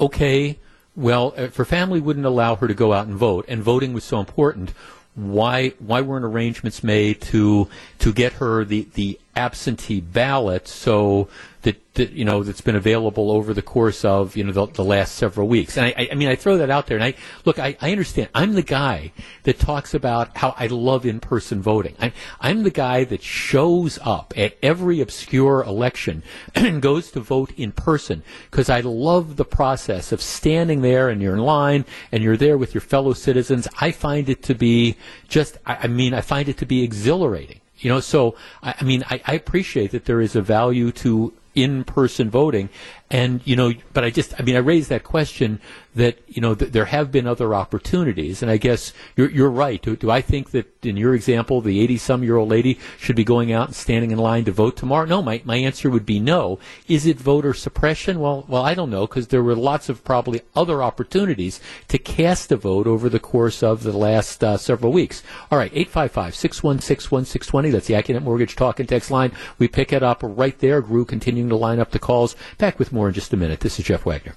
okay, well, if her family wouldn't allow her to go out and vote, and voting was so important, why why weren't arrangements made to to get her the, the absentee ballot so that, that you know that's been available over the course of you know the, the last several weeks. And I, I, mean I throw that out there and I look I, I understand. I'm the guy that talks about how I love in person voting. I, I'm the guy that shows up at every obscure election and goes to vote in person because I love the process of standing there and you're in line and you're there with your fellow citizens. I find it to be just I, I mean I find it to be exhilarating you know, so I, I mean, I, I appreciate that there is a value to in-person voting, and you know, but I just, I mean, I raised that question that you know th- there have been other opportunities, and I guess you're you're right. Do, do I think that in your example, the 80-some-year-old lady should be going out and standing in line to vote tomorrow? No, my my answer would be no. Is it voter suppression? Well, well, I don't know because there were lots of probably other opportunities to cast a vote over the course of the last uh, several weeks. All right, 855-616-1620. That's the Accunet Mortgage Talk and Text line. We pick it up right there. Gru continuing to line up the calls. Back with more in just a minute. This is Jeff Wagner.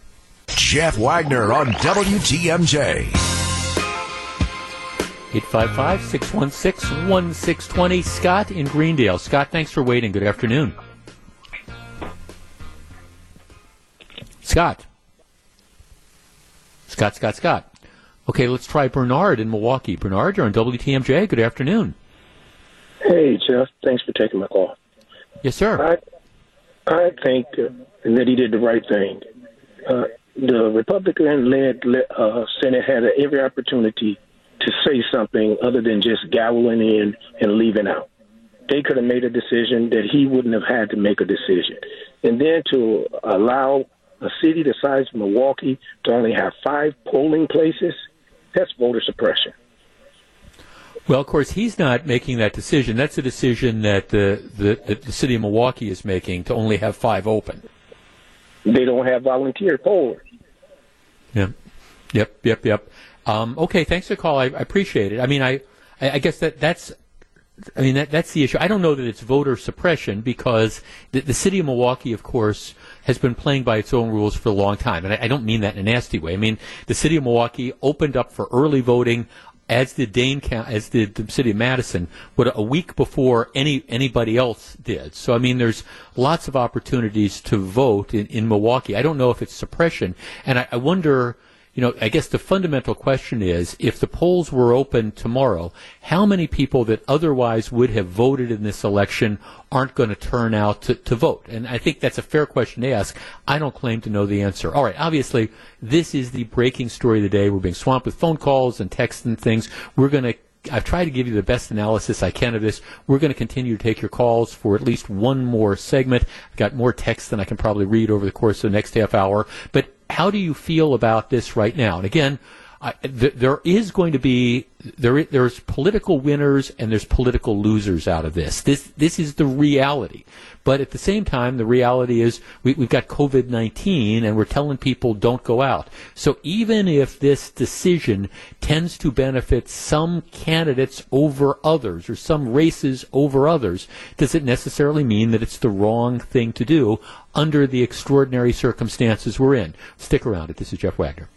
Jeff Wagner on WTMJ. 855-616-1620. Scott in Greendale. Scott, thanks for waiting. Good afternoon. Scott. Scott, Scott, Scott. Okay, let's try Bernard in Milwaukee. Bernard, you're on WTMJ. Good afternoon. Hey, Jeff. Thanks for taking my call. Yes, sir. I I think uh, that he did the right thing. Uh, the Republican-led uh, Senate had every opportunity to say something other than just gaveling in and leaving out. They could have made a decision that he wouldn't have had to make a decision. And then to allow a city the size of Milwaukee to only have five polling places, that's voter suppression. Well, of course, he's not making that decision. That's a decision that the, the, the city of Milwaukee is making to only have five open. They don't have volunteer pollers. Yeah. Yep. Yep. Yep. Um, okay. Thanks for the call. I, I appreciate it. I mean, I, I I guess that that's, I mean, that, that's the issue. I don't know that it's voter suppression because the, the city of Milwaukee, of course, has been playing by its own rules for a long time. And I, I don't mean that in a nasty way. I mean, the city of Milwaukee opened up for early voting as did Dane County, as did the city of Madison, what a week before any anybody else did. So I mean, there's lots of opportunities to vote in, in Milwaukee. I don't know if it's suppression, and I, I wonder. You know, I guess the fundamental question is if the polls were open tomorrow, how many people that otherwise would have voted in this election aren't going to turn out to, to vote? And I think that's a fair question to ask. I don't claim to know the answer. All right, obviously, this is the breaking story of the day. We're being swamped with phone calls and texts and things. We're going to I've tried to give you the best analysis I can of this. We're going to continue to take your calls for at least one more segment. I've got more text than I can probably read over the course of the next half hour. But how do you feel about this right now? And again, I, th- there is going to be there there's political winners and there's political losers out of this. This this is the reality. But at the same time, the reality is we, we've got COVID 19 and we're telling people don't go out. So even if this decision tends to benefit some candidates over others or some races over others, does it necessarily mean that it's the wrong thing to do under the extraordinary circumstances we're in? Stick around. It. This is Jeff Wagner.